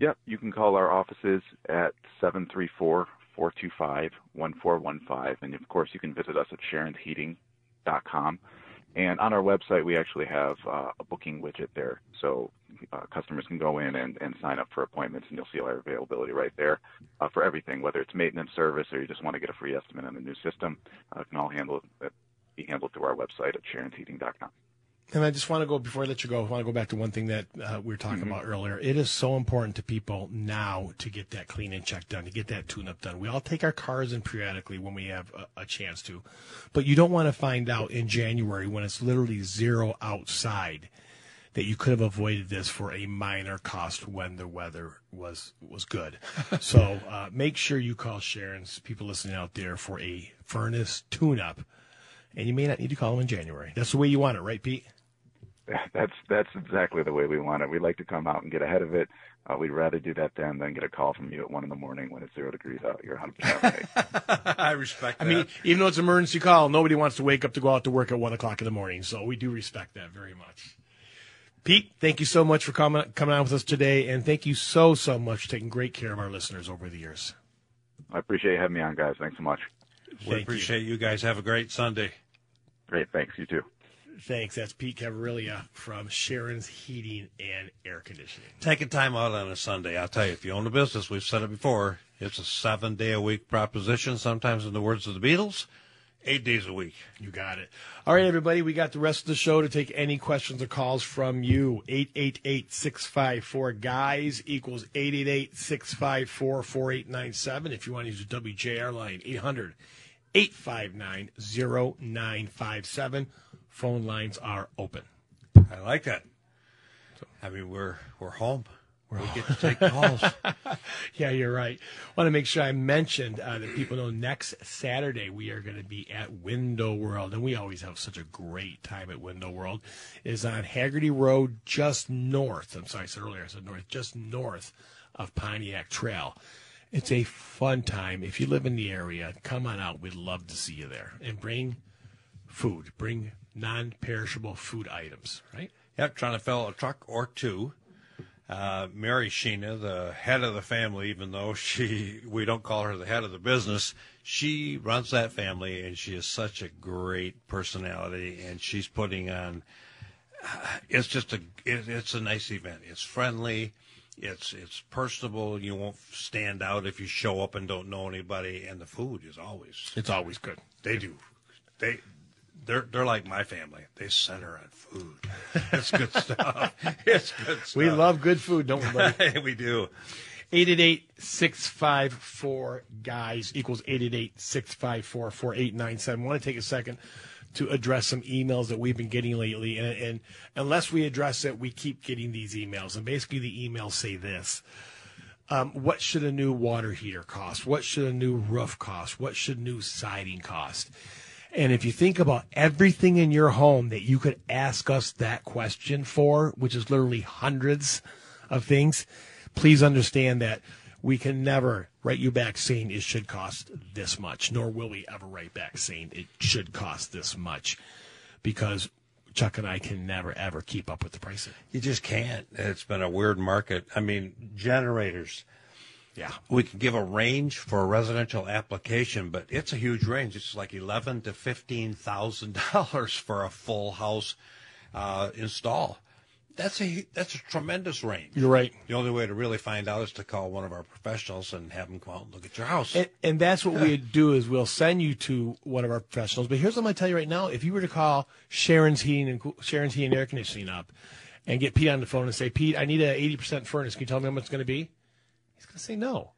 Yep, you can call our offices at 734 425 1415. And of course, you can visit us at Sharon'sHeating.com. And on our website, we actually have uh, a booking widget there. So uh, customers can go in and, and sign up for appointments, and you'll see our availability right there uh, for everything, whether it's maintenance service or you just want to get a free estimate on a new system. Uh, can all handle it, be handled through our website at Sharon'sHeating.com. And I just want to go before I let you go. I want to go back to one thing that uh, we were talking mm-hmm. about earlier. It is so important to people now to get that clean and check done, to get that tune-up done. We all take our cars in periodically when we have a, a chance to, but you don't want to find out in January when it's literally zero outside that you could have avoided this for a minor cost when the weather was was good. <laughs> so uh, make sure you call Sharon's people listening out there for a furnace tune-up, and you may not need to call them in January. That's the way you want it, right, Pete? <laughs> that's that's exactly the way we want it. We like to come out and get ahead of it. Uh, we'd rather do that then than get a call from you at one in the morning when it's zero degrees out. You're 100 right. <laughs> I respect. That. I mean, even though it's an emergency call, nobody wants to wake up to go out to work at one o'clock in the morning. So we do respect that very much. Pete, thank you so much for coming coming on with us today, and thank you so so much for taking great care of our listeners over the years. I appreciate you having me on, guys. Thanks so much. We appreciate you. you guys. Have a great Sunday. Great. Thanks. You too. Thanks. That's Pete Cavarelli from Sharon's Heating and Air Conditioning. Taking time out on a Sunday. I'll tell you, if you own a business, we've said it before, it's a seven day a week proposition, sometimes in the words of the Beatles, eight days a week. You got it. All right, everybody, we got the rest of the show to take any questions or calls from you. 888 654 guys equals 888 654 4897. If you want to use the WJR line, 800 859 0957 phone lines are open. I like that. I mean, we're we're home. we get to take calls. <laughs> yeah, you're right. Want to make sure I mentioned uh, that people know next Saturday we are going to be at Window World, and we always have such a great time at Window World. Is on Haggerty Road, just north. I'm sorry, I said earlier I said north, just north of Pontiac Trail. It's a fun time. If you live in the area, come on out. We'd love to see you there, and bring food. Bring non-perishable food items, right? Yep, trying to fill a truck or two. Uh, Mary Sheena, the head of the family, even though she we don't call her the head of the business, she runs that family, and she is such a great personality, and she's putting on. Uh, it's just a it, it's a nice event. It's friendly. It's it's personable. You won't stand out if you show up and don't know anybody. And the food is always it's always good. They do. They they're they're like my family. They center on food. <laughs> It's good stuff. It's good stuff. We love good food, don't we, buddy? <laughs> we do. 888-654 guys equals 888-654-4897. I want to take a second to address some emails that we've been getting lately and, and unless we address it we keep getting these emails. And basically the emails say this. Um, what should a new water heater cost? What should a new roof cost? What should new siding cost? And if you think about everything in your home that you could ask us that question for, which is literally hundreds of things, please understand that we can never write you back saying it should cost this much, nor will we ever write back saying it should cost this much because Chuck and I can never ever keep up with the pricing. You just can't. It's been a weird market. I mean, generators yeah. We can give a range for a residential application, but it's a huge range. It's like eleven to fifteen thousand dollars for a full house uh, install. That's a that's a tremendous range. You're right. The only way to really find out is to call one of our professionals and have them come out and look at your house. And, and that's what we do is we'll send you to one of our professionals. But here's what I'm going to tell you right now: if you were to call Sharon's Heating and Sharon's Heating and Air Conditioning up, and get Pete on the phone and say, Pete, I need a 80% furnace. Can you tell me how much it's going to be? He's going to say no.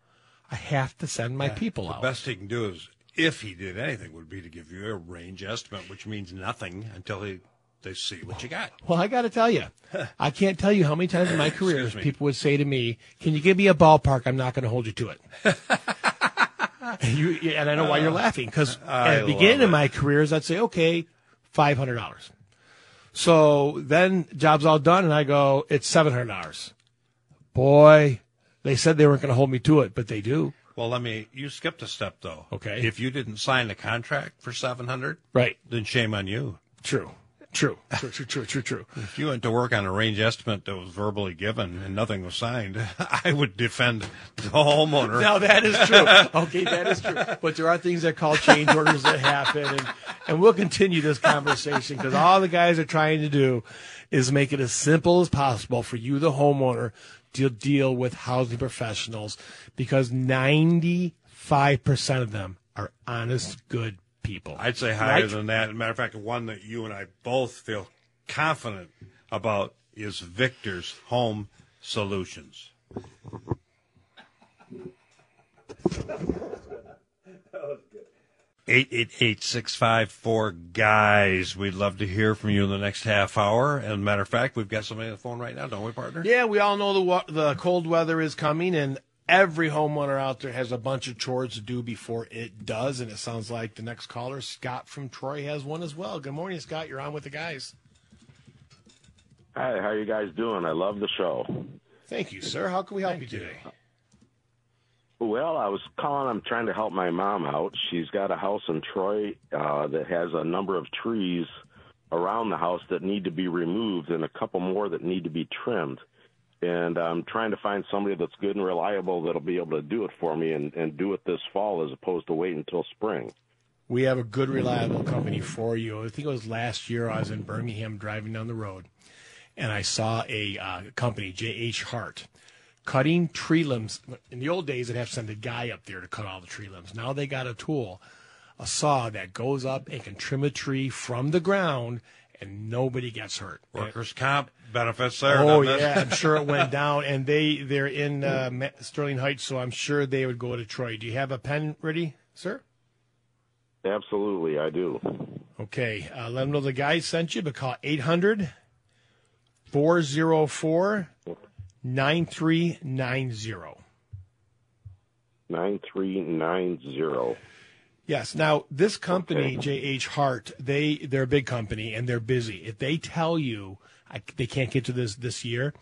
I have to send my yeah, people the out. The best he can do is, if he did anything, would be to give you a range estimate, which means nothing until he they see what you got. Well, I got to tell you, <laughs> I can't tell you how many times in my career people would say to me, "Can you give me a ballpark? I'm not going to hold you to it." <laughs> and, you, and I know why you're uh, laughing because at the beginning of my careers, I'd say, "Okay, five hundred dollars." So then job's all done, and I go, it's seven hundred dollars. Boy, they said they weren't going to hold me to it, but they do. Well, let me. You skipped a step though. Okay. If you didn't sign the contract for seven hundred, Right. then shame on you. True. True. True. True. True. True. True. If you went to work on a range estimate that was verbally given and nothing was signed, <laughs> I would defend the homeowner. Now that is true. <laughs> Okay, that is true. But there are things that call change orders that happen, and, and we'll continue this conversation because all the guys are trying to do is make it as simple as possible for you, the homeowner, to deal with housing professionals because ninety five percent of them are honest, good people. I'd say higher Right? than that. As a matter of fact, one that you and I both feel confident about is Victor's Home Solutions. Eight eight eight six five four guys. We'd love to hear from you in the next half hour. And matter of fact, we've got somebody on the phone right now, don't we, partner? Yeah, we all know the the cold weather is coming, and every homeowner out there has a bunch of chores to do before it does. And it sounds like the next caller, Scott from Troy, has one as well. Good morning, Scott. You're on with the guys. Hi, how are you guys doing? I love the show. Thank you, sir. How can we help you today? Well, I was calling. I'm trying to help my mom out. She's got a house in Troy uh, that has a number of trees around the house that need to be removed, and a couple more that need to be trimmed. And I'm trying to find somebody that's good and reliable that'll be able to do it for me and, and do it this fall as opposed to wait until spring. We have a good, reliable company for you. I think it was last year I was in Birmingham driving down the road, and I saw a uh, company, J.H. Hart, cutting tree limbs. In the old days, they'd have to send a guy up there to cut all the tree limbs. Now they got a tool, a saw that goes up and can trim a tree from the ground, and nobody gets hurt. Workers' comp benefits there. Oh doesn't yeah, I'm sure it went <laughs> down, and they they're in uh, Sterling Heights, so I'm sure they would go to Troy. Do you have a pen ready, sir? Absolutely, I do. Okay, uh, let them know the guy sent you, but call 800 404 9390. 9390. Yes. Now, this company, J.H. Hart, they they're a big company and they're busy. If they tell you I, they can't get to this this year,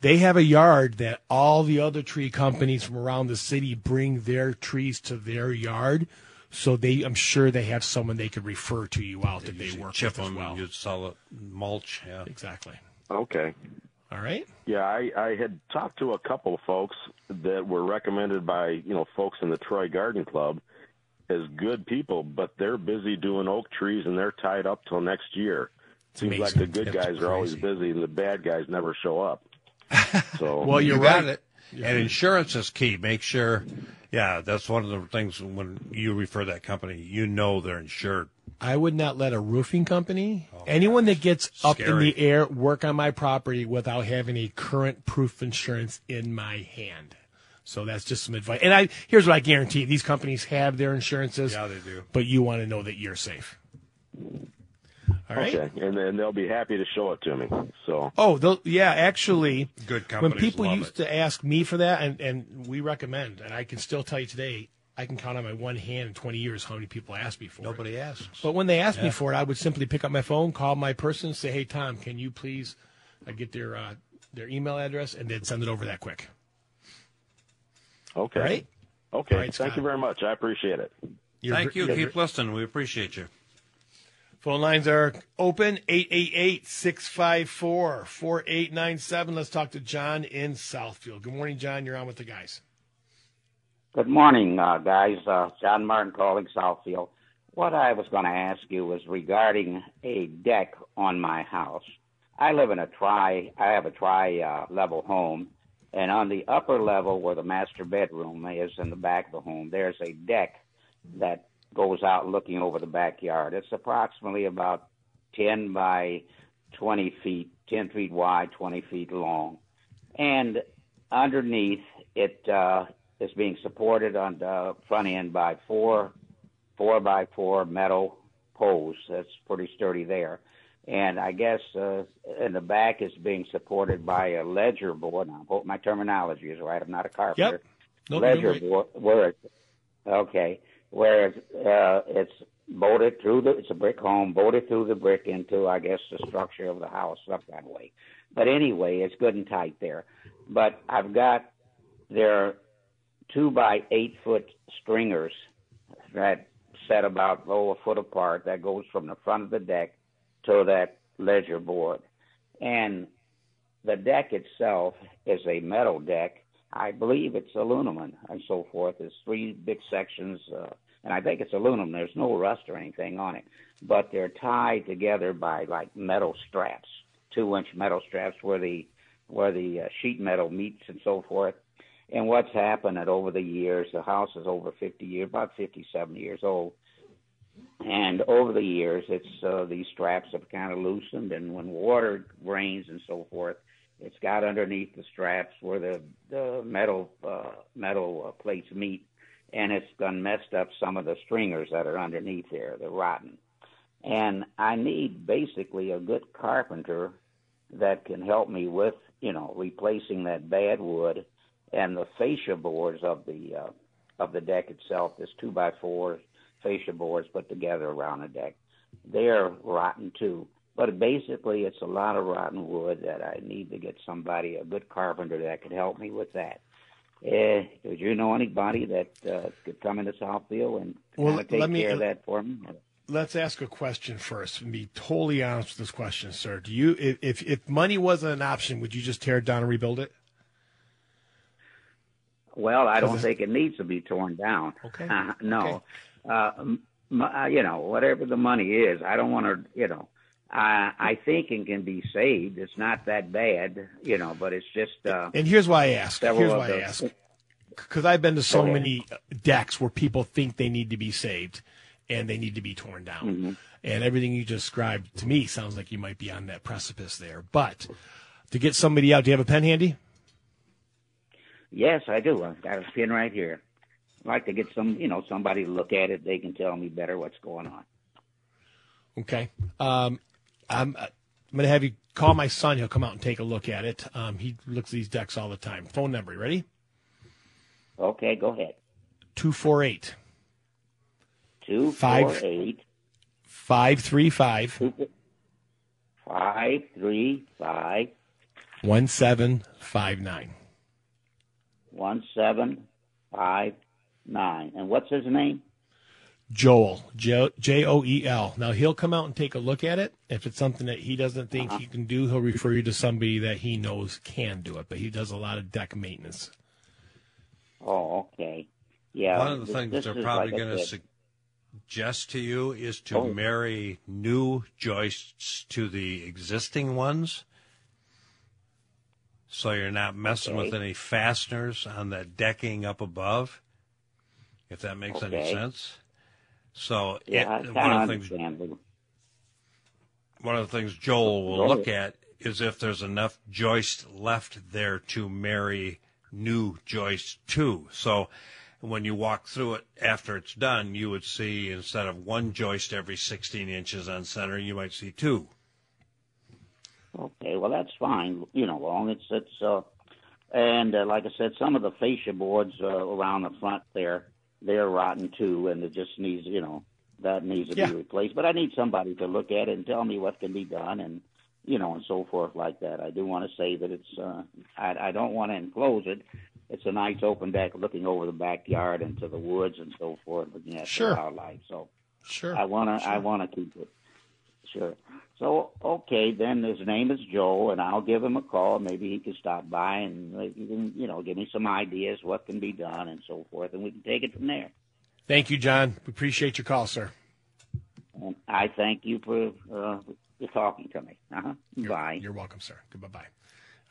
they have a yard that all the other tree companies from around the city bring their trees to their yard. So they, I'm sure they have someone they could refer to you out that they You work chip with as well. you'd sell it mulch. Yeah. Exactly. Okay. All right. Yeah, I, I had talked to a couple of folks that were recommended by you know folks in the Troy Garden Club as good people, but they're busy doing oak trees and they're tied up till next year. Seems like the good That's guys are always busy and the bad guys never show up. <laughs> So Well, you're you got right. it. And insurance is key. Make sure, yeah, that's one of the things when you refer that company, you know they're insured. I would not let a roofing company, oh, anyone that gets up in Oh, the air, work on my property without having a current proof insurance in my hand. So that's just some advice. And I here's what I guarantee: these companies have their insurances. Yeah, they do. But you want to know that you're safe. All right. okay, and then they'll be happy to show it to me. So Oh, they'll- yeah. Actually, Good companies. when people love used it. to ask me for that, and, and we recommend, and I can still tell you today, I can count on my one hand in 20 years how many people asked me for it. Nobody asks. But when they asked me for it, I would simply pick up my phone, call my person, say, "Hey, Tom, can you please uh, get their uh, their email address?" and they'd send it over that quick. Okay, Right. okay, All right, thank you very much. I appreciate it. You're Thank you. you're Keep listening. We appreciate you. Phone lines are open 888-654-4897. Let's talk to John in Southfield. Good morning, John. You're on with the guys. Good morning, uh, guys. Uh, John Martin calling Southfield. What I was going to ask you was regarding a deck on my house. I live in a tri. I have a tri-level home, and on the upper level, where the master bedroom is in the back of the home, there's a deck that goes out looking over the backyard. It's approximately about 10 by 20 feet, 10 feet wide, 20 feet long, and underneath it uh, is being supported on the front end by four four by four metal posts. That's pretty sturdy there. And I guess uh, in the back is being supported by a ledger board. I hope my terminology is right. I'm not a carpenter. Nope, ledger right. board where it's okay, where it's, uh, it's bolted through the. It's a brick home, bolted through the brick into, I guess, the structure of the house up that way. But anyway, it's good and tight there. But I've got there two by eight foot stringers that set about oh a foot apart that goes from the front of the deck to that ledger board. And the deck itself is a metal deck. I believe it's aluminum and so forth. There's three big sections, uh, and I think it's aluminum. There's no rust or anything on it, but they're tied together by like metal straps, two-inch metal straps where the where the uh, sheet metal meets and so forth. And what's happened that over the years, the house is over 50 years, about 57 years old. And over the years, it's uh, these straps have kind of loosened, and when water rains and so forth, it's got underneath the straps where the the metal uh, metal uh, plates meet, and it's done messed up some of the stringers that are underneath there. They're rotten, and I need basically a good carpenter that can help me with you know replacing that bad wood and the fascia boards of the uh, of the deck itself. There's two by four fascia boards put together around the deck. They're rotten too. But basically, it's a lot of rotten wood that I need to get somebody, a good carpenter, that could help me with that. Uh, do you know anybody that uh, could come into Southfield and Well, take let me- care of that for me? Let's ask a question first and be totally honest with this question, sir. Do you, if, if, money wasn't an option, would you just tear it down and rebuild it? Well, I don't think it needs to be torn down. Okay. Uh, <laughs> no. M- uh, you know, whatever the money is, I don't want to, you know, I I think it can be saved. It's not that bad, you know, but it's just. Uh, And here's why I ask. Here's why I ask. Because I've been to so many decks where people think they need to be saved and they need to be torn down. Mm-hmm. And everything you described to me sounds like you might be on that precipice there. But to get somebody out, do you have a pen handy? Yes, I do. I've got a pen right here. I'd like to get some, you know, somebody to look at it. They can tell me better what's going on. Okay. Um, I'm, I'm going to have you call my son. He'll come out and take a look at it. Um, he looks at these decks all the time. Phone number, you ready? Okay, go ahead. 248 Two Five. four eight 535 two five three five 1759. One seven five nine. And what's his name? Joel, J O E L. Now he'll come out and take a look at it. If it's something that he doesn't think uh-huh. he can do, he'll refer you to somebody that he knows can do it. But he does a lot of deck maintenance. Oh, okay. Yeah. One of the this- things this they're probably like going to suggest to you is to Oh. marry new joists to the existing ones. So you're not messing with any fasteners on the decking up above, if that makes any sense. So Yeah, it- one of the things one of the things Joel will look at is if there's enough joist left there to marry new joists to. So when you walk through it after it's done, you would see instead of one joist every 16 inches on center, you might see two. Okay, well that's fine. You know, long it's it's uh, and uh, like I said, some of the fascia boards uh, around the front there, they're rotten too, and it just needs you know that needs to Yeah. be replaced. But I need somebody to look at it and tell me what can be done, and you know, and so forth like that. I do want to say that it's uh, I I don't want to enclose it. It's a nice open deck looking over the backyard into the woods and so forth, looking at Sure. the wildlife. So. Sure. I wanna I wanna keep it. Sure. So okay, then his name is Joe, and I'll give him a call. Maybe he can stop by and like, he can you know give me some ideas what can be done and so forth, and we can take it from there. Thank you, John. We appreciate your call, sir. And I thank you for uh, for talking to me. Uh-huh. Bye. You're welcome, sir. Goodbye. bye.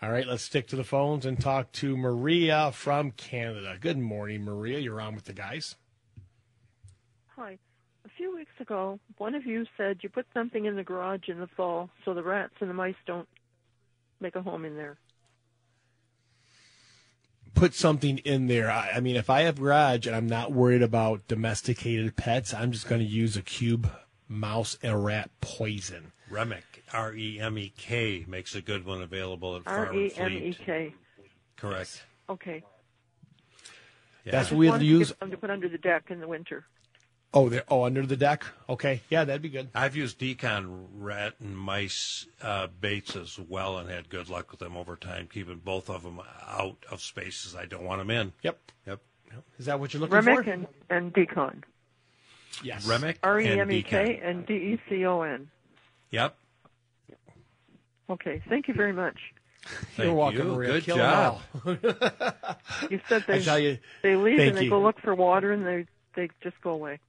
All right, let's stick to the phones and talk to Maria from Canada. Good morning, Maria. You're on with the guys. Hi. A few weeks ago, one of you said you put something in the garage in the fall so the rats and the mice don't make a home in there. Put something in there. I, I mean, if I have garage and I'm not worried about domesticated pets, I'm just going to use a cube mouse and rat poison. Remick, R E M E K, makes a good one available at R Farm E and M E Fleet. K. Correct. Okay. Yeah. That's what we'll wanted to use. get some to put under the deck in the winter. Oh, they oh under the deck. Okay, yeah, that'd be good. I've used decon rat and mice uh, baits as well and had good luck with them over time, keeping both of them out of spaces I don't want them in. Yep. Yep. Is that what you're looking Remick for? and, and Decon. Yes. Remick R E and M E K decon. and D E C O N. Yep. Okay, thank you very much. Thank You're welcome, you. Maria. Good Kill 'em job. You said <laughs> I they tell you, they leave and they you. go look for water and they they just go away.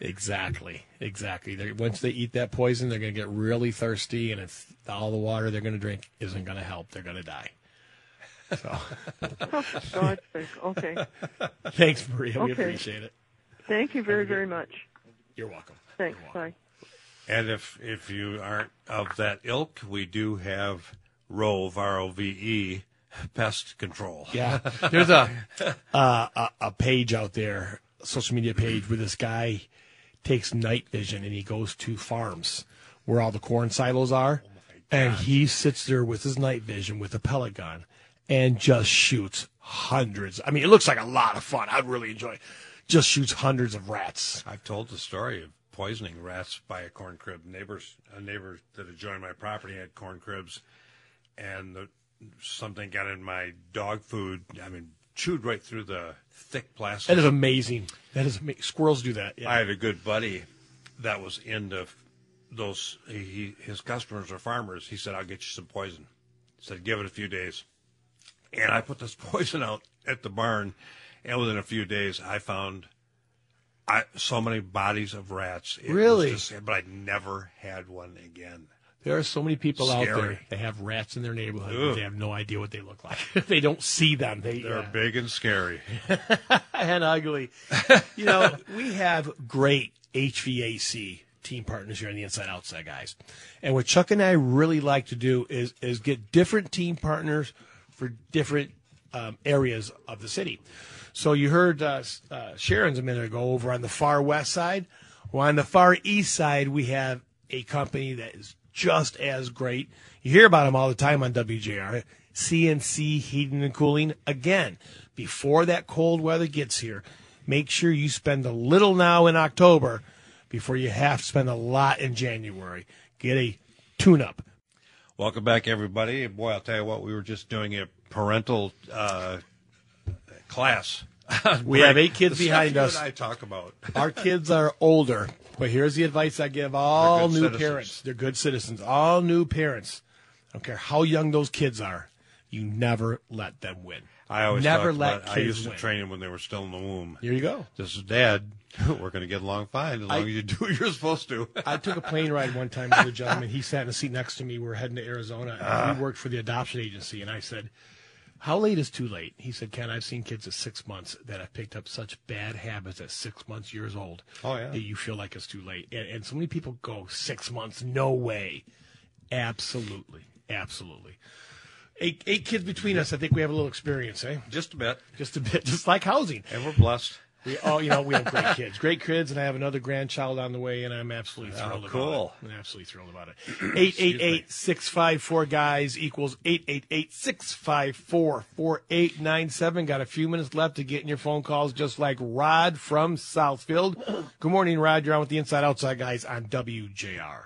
Exactly, exactly. They're, once they eat that poison, they're going to get really thirsty, and it's all the water they're going to drink isn't going to help. They're going to die. So, <laughs> Oh, God's sake. Okay. <laughs> thanks, Maria. We appreciate it. Thank you very, very much. You're welcome. Thanks. Bye. And if if you aren't of that ilk, we do have Rove R O V E pest control. Yeah, <laughs> there's a, uh, a a page out there, social media page, where this guy takes night vision and he goes to farms where all the corn silos are, oh and he sits there with his night vision with a pellet gun and just shoots hundreds. I mean, it looks like a lot of fun. I'd really enjoy. it. Just shoots hundreds of rats. I've told the story of poisoning rats by a corn crib. Neighbors, a neighbor that adjoined my property had corn cribs, and the, something got in my dog food. I mean, chewed right through the thick plastic. That is amazing. That is. Squirrels do that. Yeah. I had a good buddy that was into those. He, his customers are farmers. He said, "I'll get you some poison." He said, "Give it a few days." And I put this <laughs> poison out at the barn, and within a few days, I found I, so many bodies of rats. It was Really? just- but I never had one again. There are so many people out there that have rats in their neighborhood. Ugh. They have no idea what they look like. <laughs> they don't see them. They They're big and scary. <laughs> and ugly. You know, <laughs> we have great HVAC team partners here on the Inside Outside guys. And what Chuck and I really like to do is is get different team partners for different um, areas of the city. So you heard uh, uh, Sharon's a minute ago over on the far west side. Well, on the far east side, we have a company that is just as great. You hear about them all the time on WJR. CNC Heating and Cooling. Again, before that cold weather gets here, make sure you spend a little now in October before you have to spend a lot in January. Get a tune up. Welcome back, everybody. Boy, I'll tell you what, we were just doing a parental uh, class. <laughs> We have eight kids behind us. I talk about. Our kids are older, but here's the advice I give all new citizens. parents. They're good citizens. All new parents. I don't care how young those kids are. You never let them win. I always never let kids I used win. to train them when they were still in the womb. Here you go. This is Dad. <laughs> We're going to get along fine as long I- as you do what you're supposed to. <laughs> I took a plane ride one time <laughs> with a gentleman. He sat in a seat next to me. We were heading to Arizona. And we ah. worked for the adoption agency. And I said, How late is too late? He said, Ken, I've seen kids at six months that have picked up such bad habits at six months, years old, Oh, yeah. that you feel like it's too late. And, and so many people go, Six months? No way. Absolutely. Absolutely. Eight, eight kids between us. I think we have a little experience, eh? Just a bit. Just a bit, <laughs> just like housing. And we're blessed. We all, you know, we have great kids, great kids, and I have another grandchild on the way, and I'm absolutely Oh, thrilled cool. about it. I'm absolutely thrilled about it. Eight eight eight six five four guys equals eight eight eight six five four four eight nine seven. Got a few minutes left to get in your phone calls, just like Rod from Southfield. Good morning, Rod. You're on with the Inside Outside guys on WJR.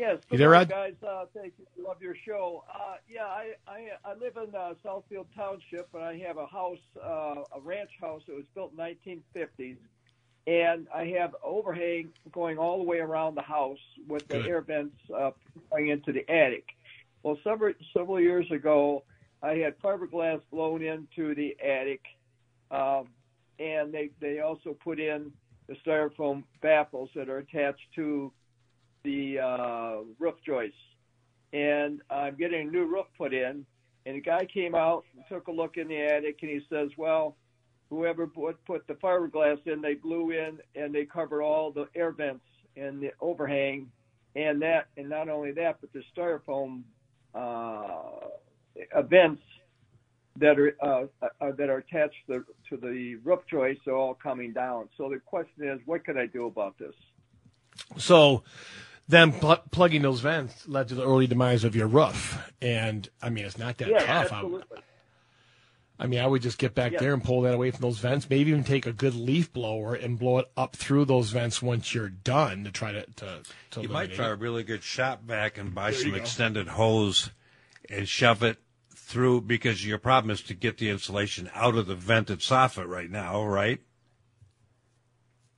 Yes, You there, Rod? guys. Uh, thank you. Love your show. Uh, yeah, I, I I live in uh, Southfield Township, and I have a house, uh, a ranch house that was built in 1950s, and I have overhang going all the way around the house with the Good. air vents uh, going into the attic. Well, several several years ago, I had fiberglass blown into the attic, um, and they they also put in the styrofoam baffles that are attached to the uh, roof joists. And I'm getting a new roof put in. And a guy came out and took a look in the attic, and he says, "Well, whoever put the fiberglass in, they blew in and they covered all the air vents and the overhang, and that, and not only that, but the styrofoam uh, vents that are uh, uh, that are attached to the, to the roof joists are all coming down. So the question is, what can I do about this? So, them pl- plugging those vents led to the early demise of your roof, and I mean, it's not that yeah, tough. I- absolutely. I mean, I would just get back Yeah. there and pull that away from those vents. Maybe even take a good leaf blower and blow it up through those vents once you're done to try to. to, to You might try it. a really good shop vac and buy There some extended hose and shove it through because your problem is to get the insulation out of the vented soffit right now, right?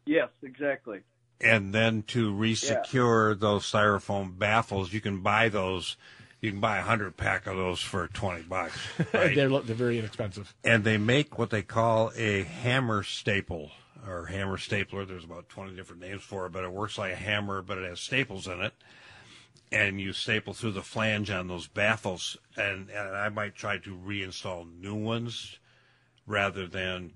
Yes, exactly. And then to resecure those styrofoam baffles, you can buy those. You can buy a hundred pack of those for twenty bucks, <laughs> right? they're they're very inexpensive. and they make what they call a hammer staple or hammer stapler. There's about 20 different names for it, but it works like a hammer, but it has staples in it. And you staple through the flange on those baffles. And, and I might try to reinstall new ones rather than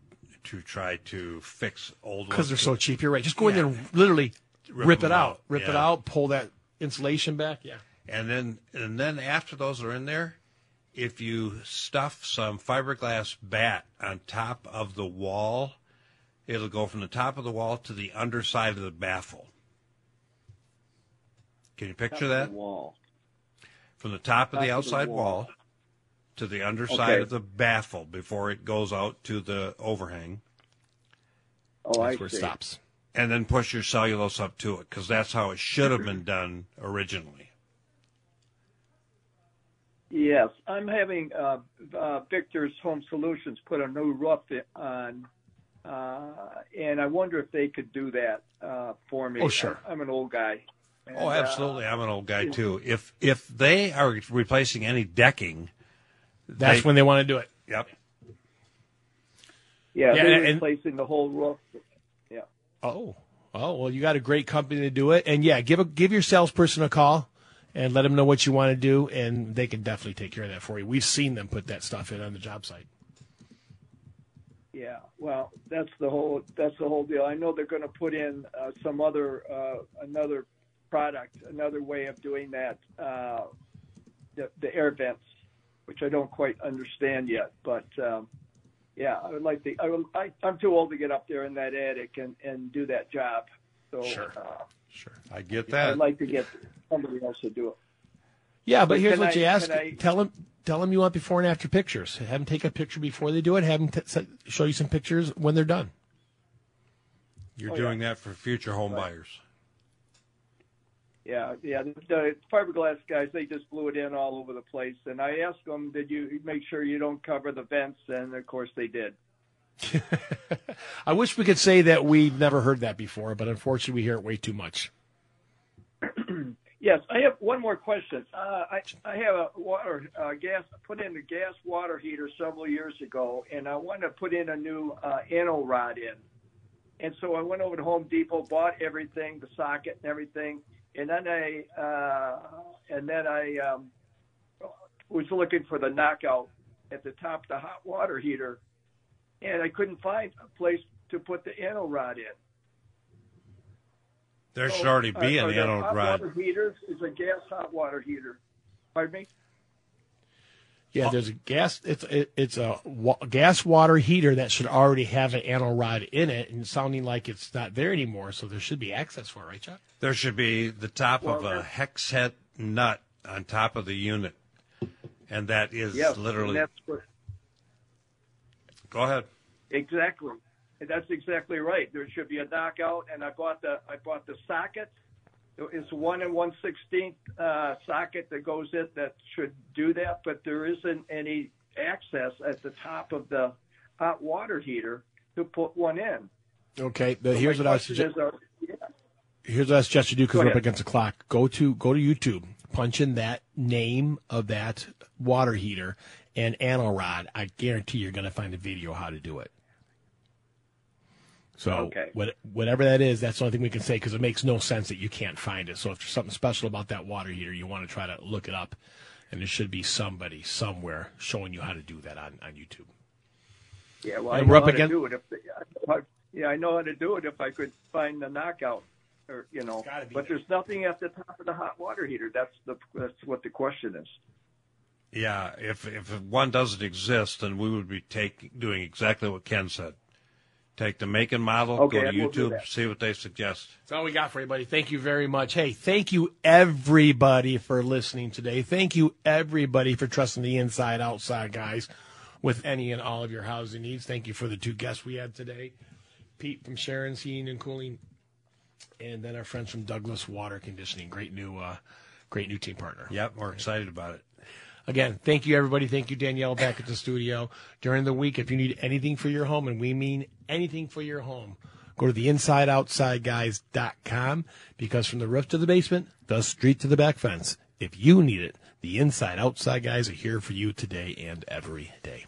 to try to fix old ones. Because they're so cheap. You're right. Just go in there and literally Rip rip, it out. out. Rip it out. Pull that insulation back. Yeah. And then and then after those are in there, if you stuff some fiberglass batt on top of the wall, it'll go from the top of the wall to the underside of the baffle. Can you picture Top of that? the wall. From the top of the Top of the outside wall. wall. To the underside Okay. of the baffle before it goes out to the overhang. Oh, I That's where it see. stops. And then push your cellulose up to it because that's how it should have been done originally. Yes, I'm having uh, uh, Victor's Home Solutions put a new roof on, uh, and I wonder if they could do that uh, for me. Oh, sure. I'm an old guy. And, Oh, uh, absolutely. I'm an old guy too. If if they are replacing any decking, That's they- when they want to do it. Yep. yeah, Yeah, they're and- replacing the whole roof. Yeah. Oh, oh well, you got a great company to do it, and yeah, give a give your salesperson a call and let them know what you want to do, and they can definitely take care of that for you. We've seen them put that stuff in on the job site. Yeah, well, that's the whole that's the whole deal. I know they're going to put in uh, some other uh, another product, another way of doing that, uh, the, the air vents, which I don't quite understand yet. But um, yeah, I would like to. I, would, I I'm too old to get up there in that attic and and do that job. So Sure. uh, Sure. I get that. I'd like to get somebody else to do it. Yeah, but But here's can what I- you ask: I- tell them tell them you want before and after pictures. Have them take a picture before they do it. Have them t- show you some pictures when they're done. You're Oh, doing that for future home buyers. Yeah, yeah. The, the fiberglass guys, they just blew it in all over the place. And I asked them, "Did you make sure you don't cover the vents?" And of course, they did. <laughs> I wish we could say that we've never heard that before, but unfortunately, we hear it way too much. <clears throat> Yes, I have one more question. Uh, I I have a water uh, gas put in a gas water heater several years ago, and I wanted to put in a new uh, anode rod in. And so I went over to Home Depot, bought everything, the socket and everything, and then I uh, and then I um, was looking for the knockout at the top of the hot water heater, and I couldn't find a place to put the anode rod in. There So, should already be are an anode hot rod. Water heater is a gas hot water heater. Pardon me. Yeah, there's a gas. It's it, it's a wa- gas water heater that should already have an anode rod in it, and sounding like it's not there anymore. So there should be access for it, right, Chuck? There should be the top of a hex head nut on top of the unit. And that is Yes, literally. and that's what, Go ahead. exactly. And that's exactly right. There should be a knockout, and I bought the I bought the socket. It's one and one sixteenth uh, socket that goes in that should do that, but there isn't any access at the top of the hot water heater to put one in. Okay. So here's what I suggest. is, uh, yeah, Here's what I suggest you do because we're up against the clock. Go to go to YouTube, punch in that name of that water heater and anode rod. I guarantee you're going to find a video how to do it. So Okay. what, whatever that is, that's the only thing we can say because it makes no sense that you can't find it. So if there's something special about that water heater, you want to try to look it up, and there should be somebody somewhere showing you how to do that on, on YouTube. Yeah, well, I know we're up how again- to do it. If I, yeah, I know how to do it if I could find the knockout, or you know. But there. there's nothing at the top of the hot water heater. That's the that's what the question is. Yeah, if if one doesn't exist, then we would be take, doing exactly what Ken said. Take the make and model, Okay, go to I will YouTube, see what they suggest. That's all we got for you, buddy. Thank you very much. Hey, thank you everybody for listening today. Thank you everybody for trusting the inside outside guys. with any and all of your housing needs. Thank you for the two guests we had today Pete from Sharon's Heating and Cooling, and then our friends from Douglas Water Conditioning. Great new, uh, great new team partner. Yep, we're excited about it. Again, thank you, everybody. Thank you, Danielle, back at the studio. During the week, if you need anything for your home, and we mean anything for your home, go to the InsideOutsideGuys.com because from the roof to the basement, the street to the back fence, if you need it, the Inside Outside Guys are here for you today and every day.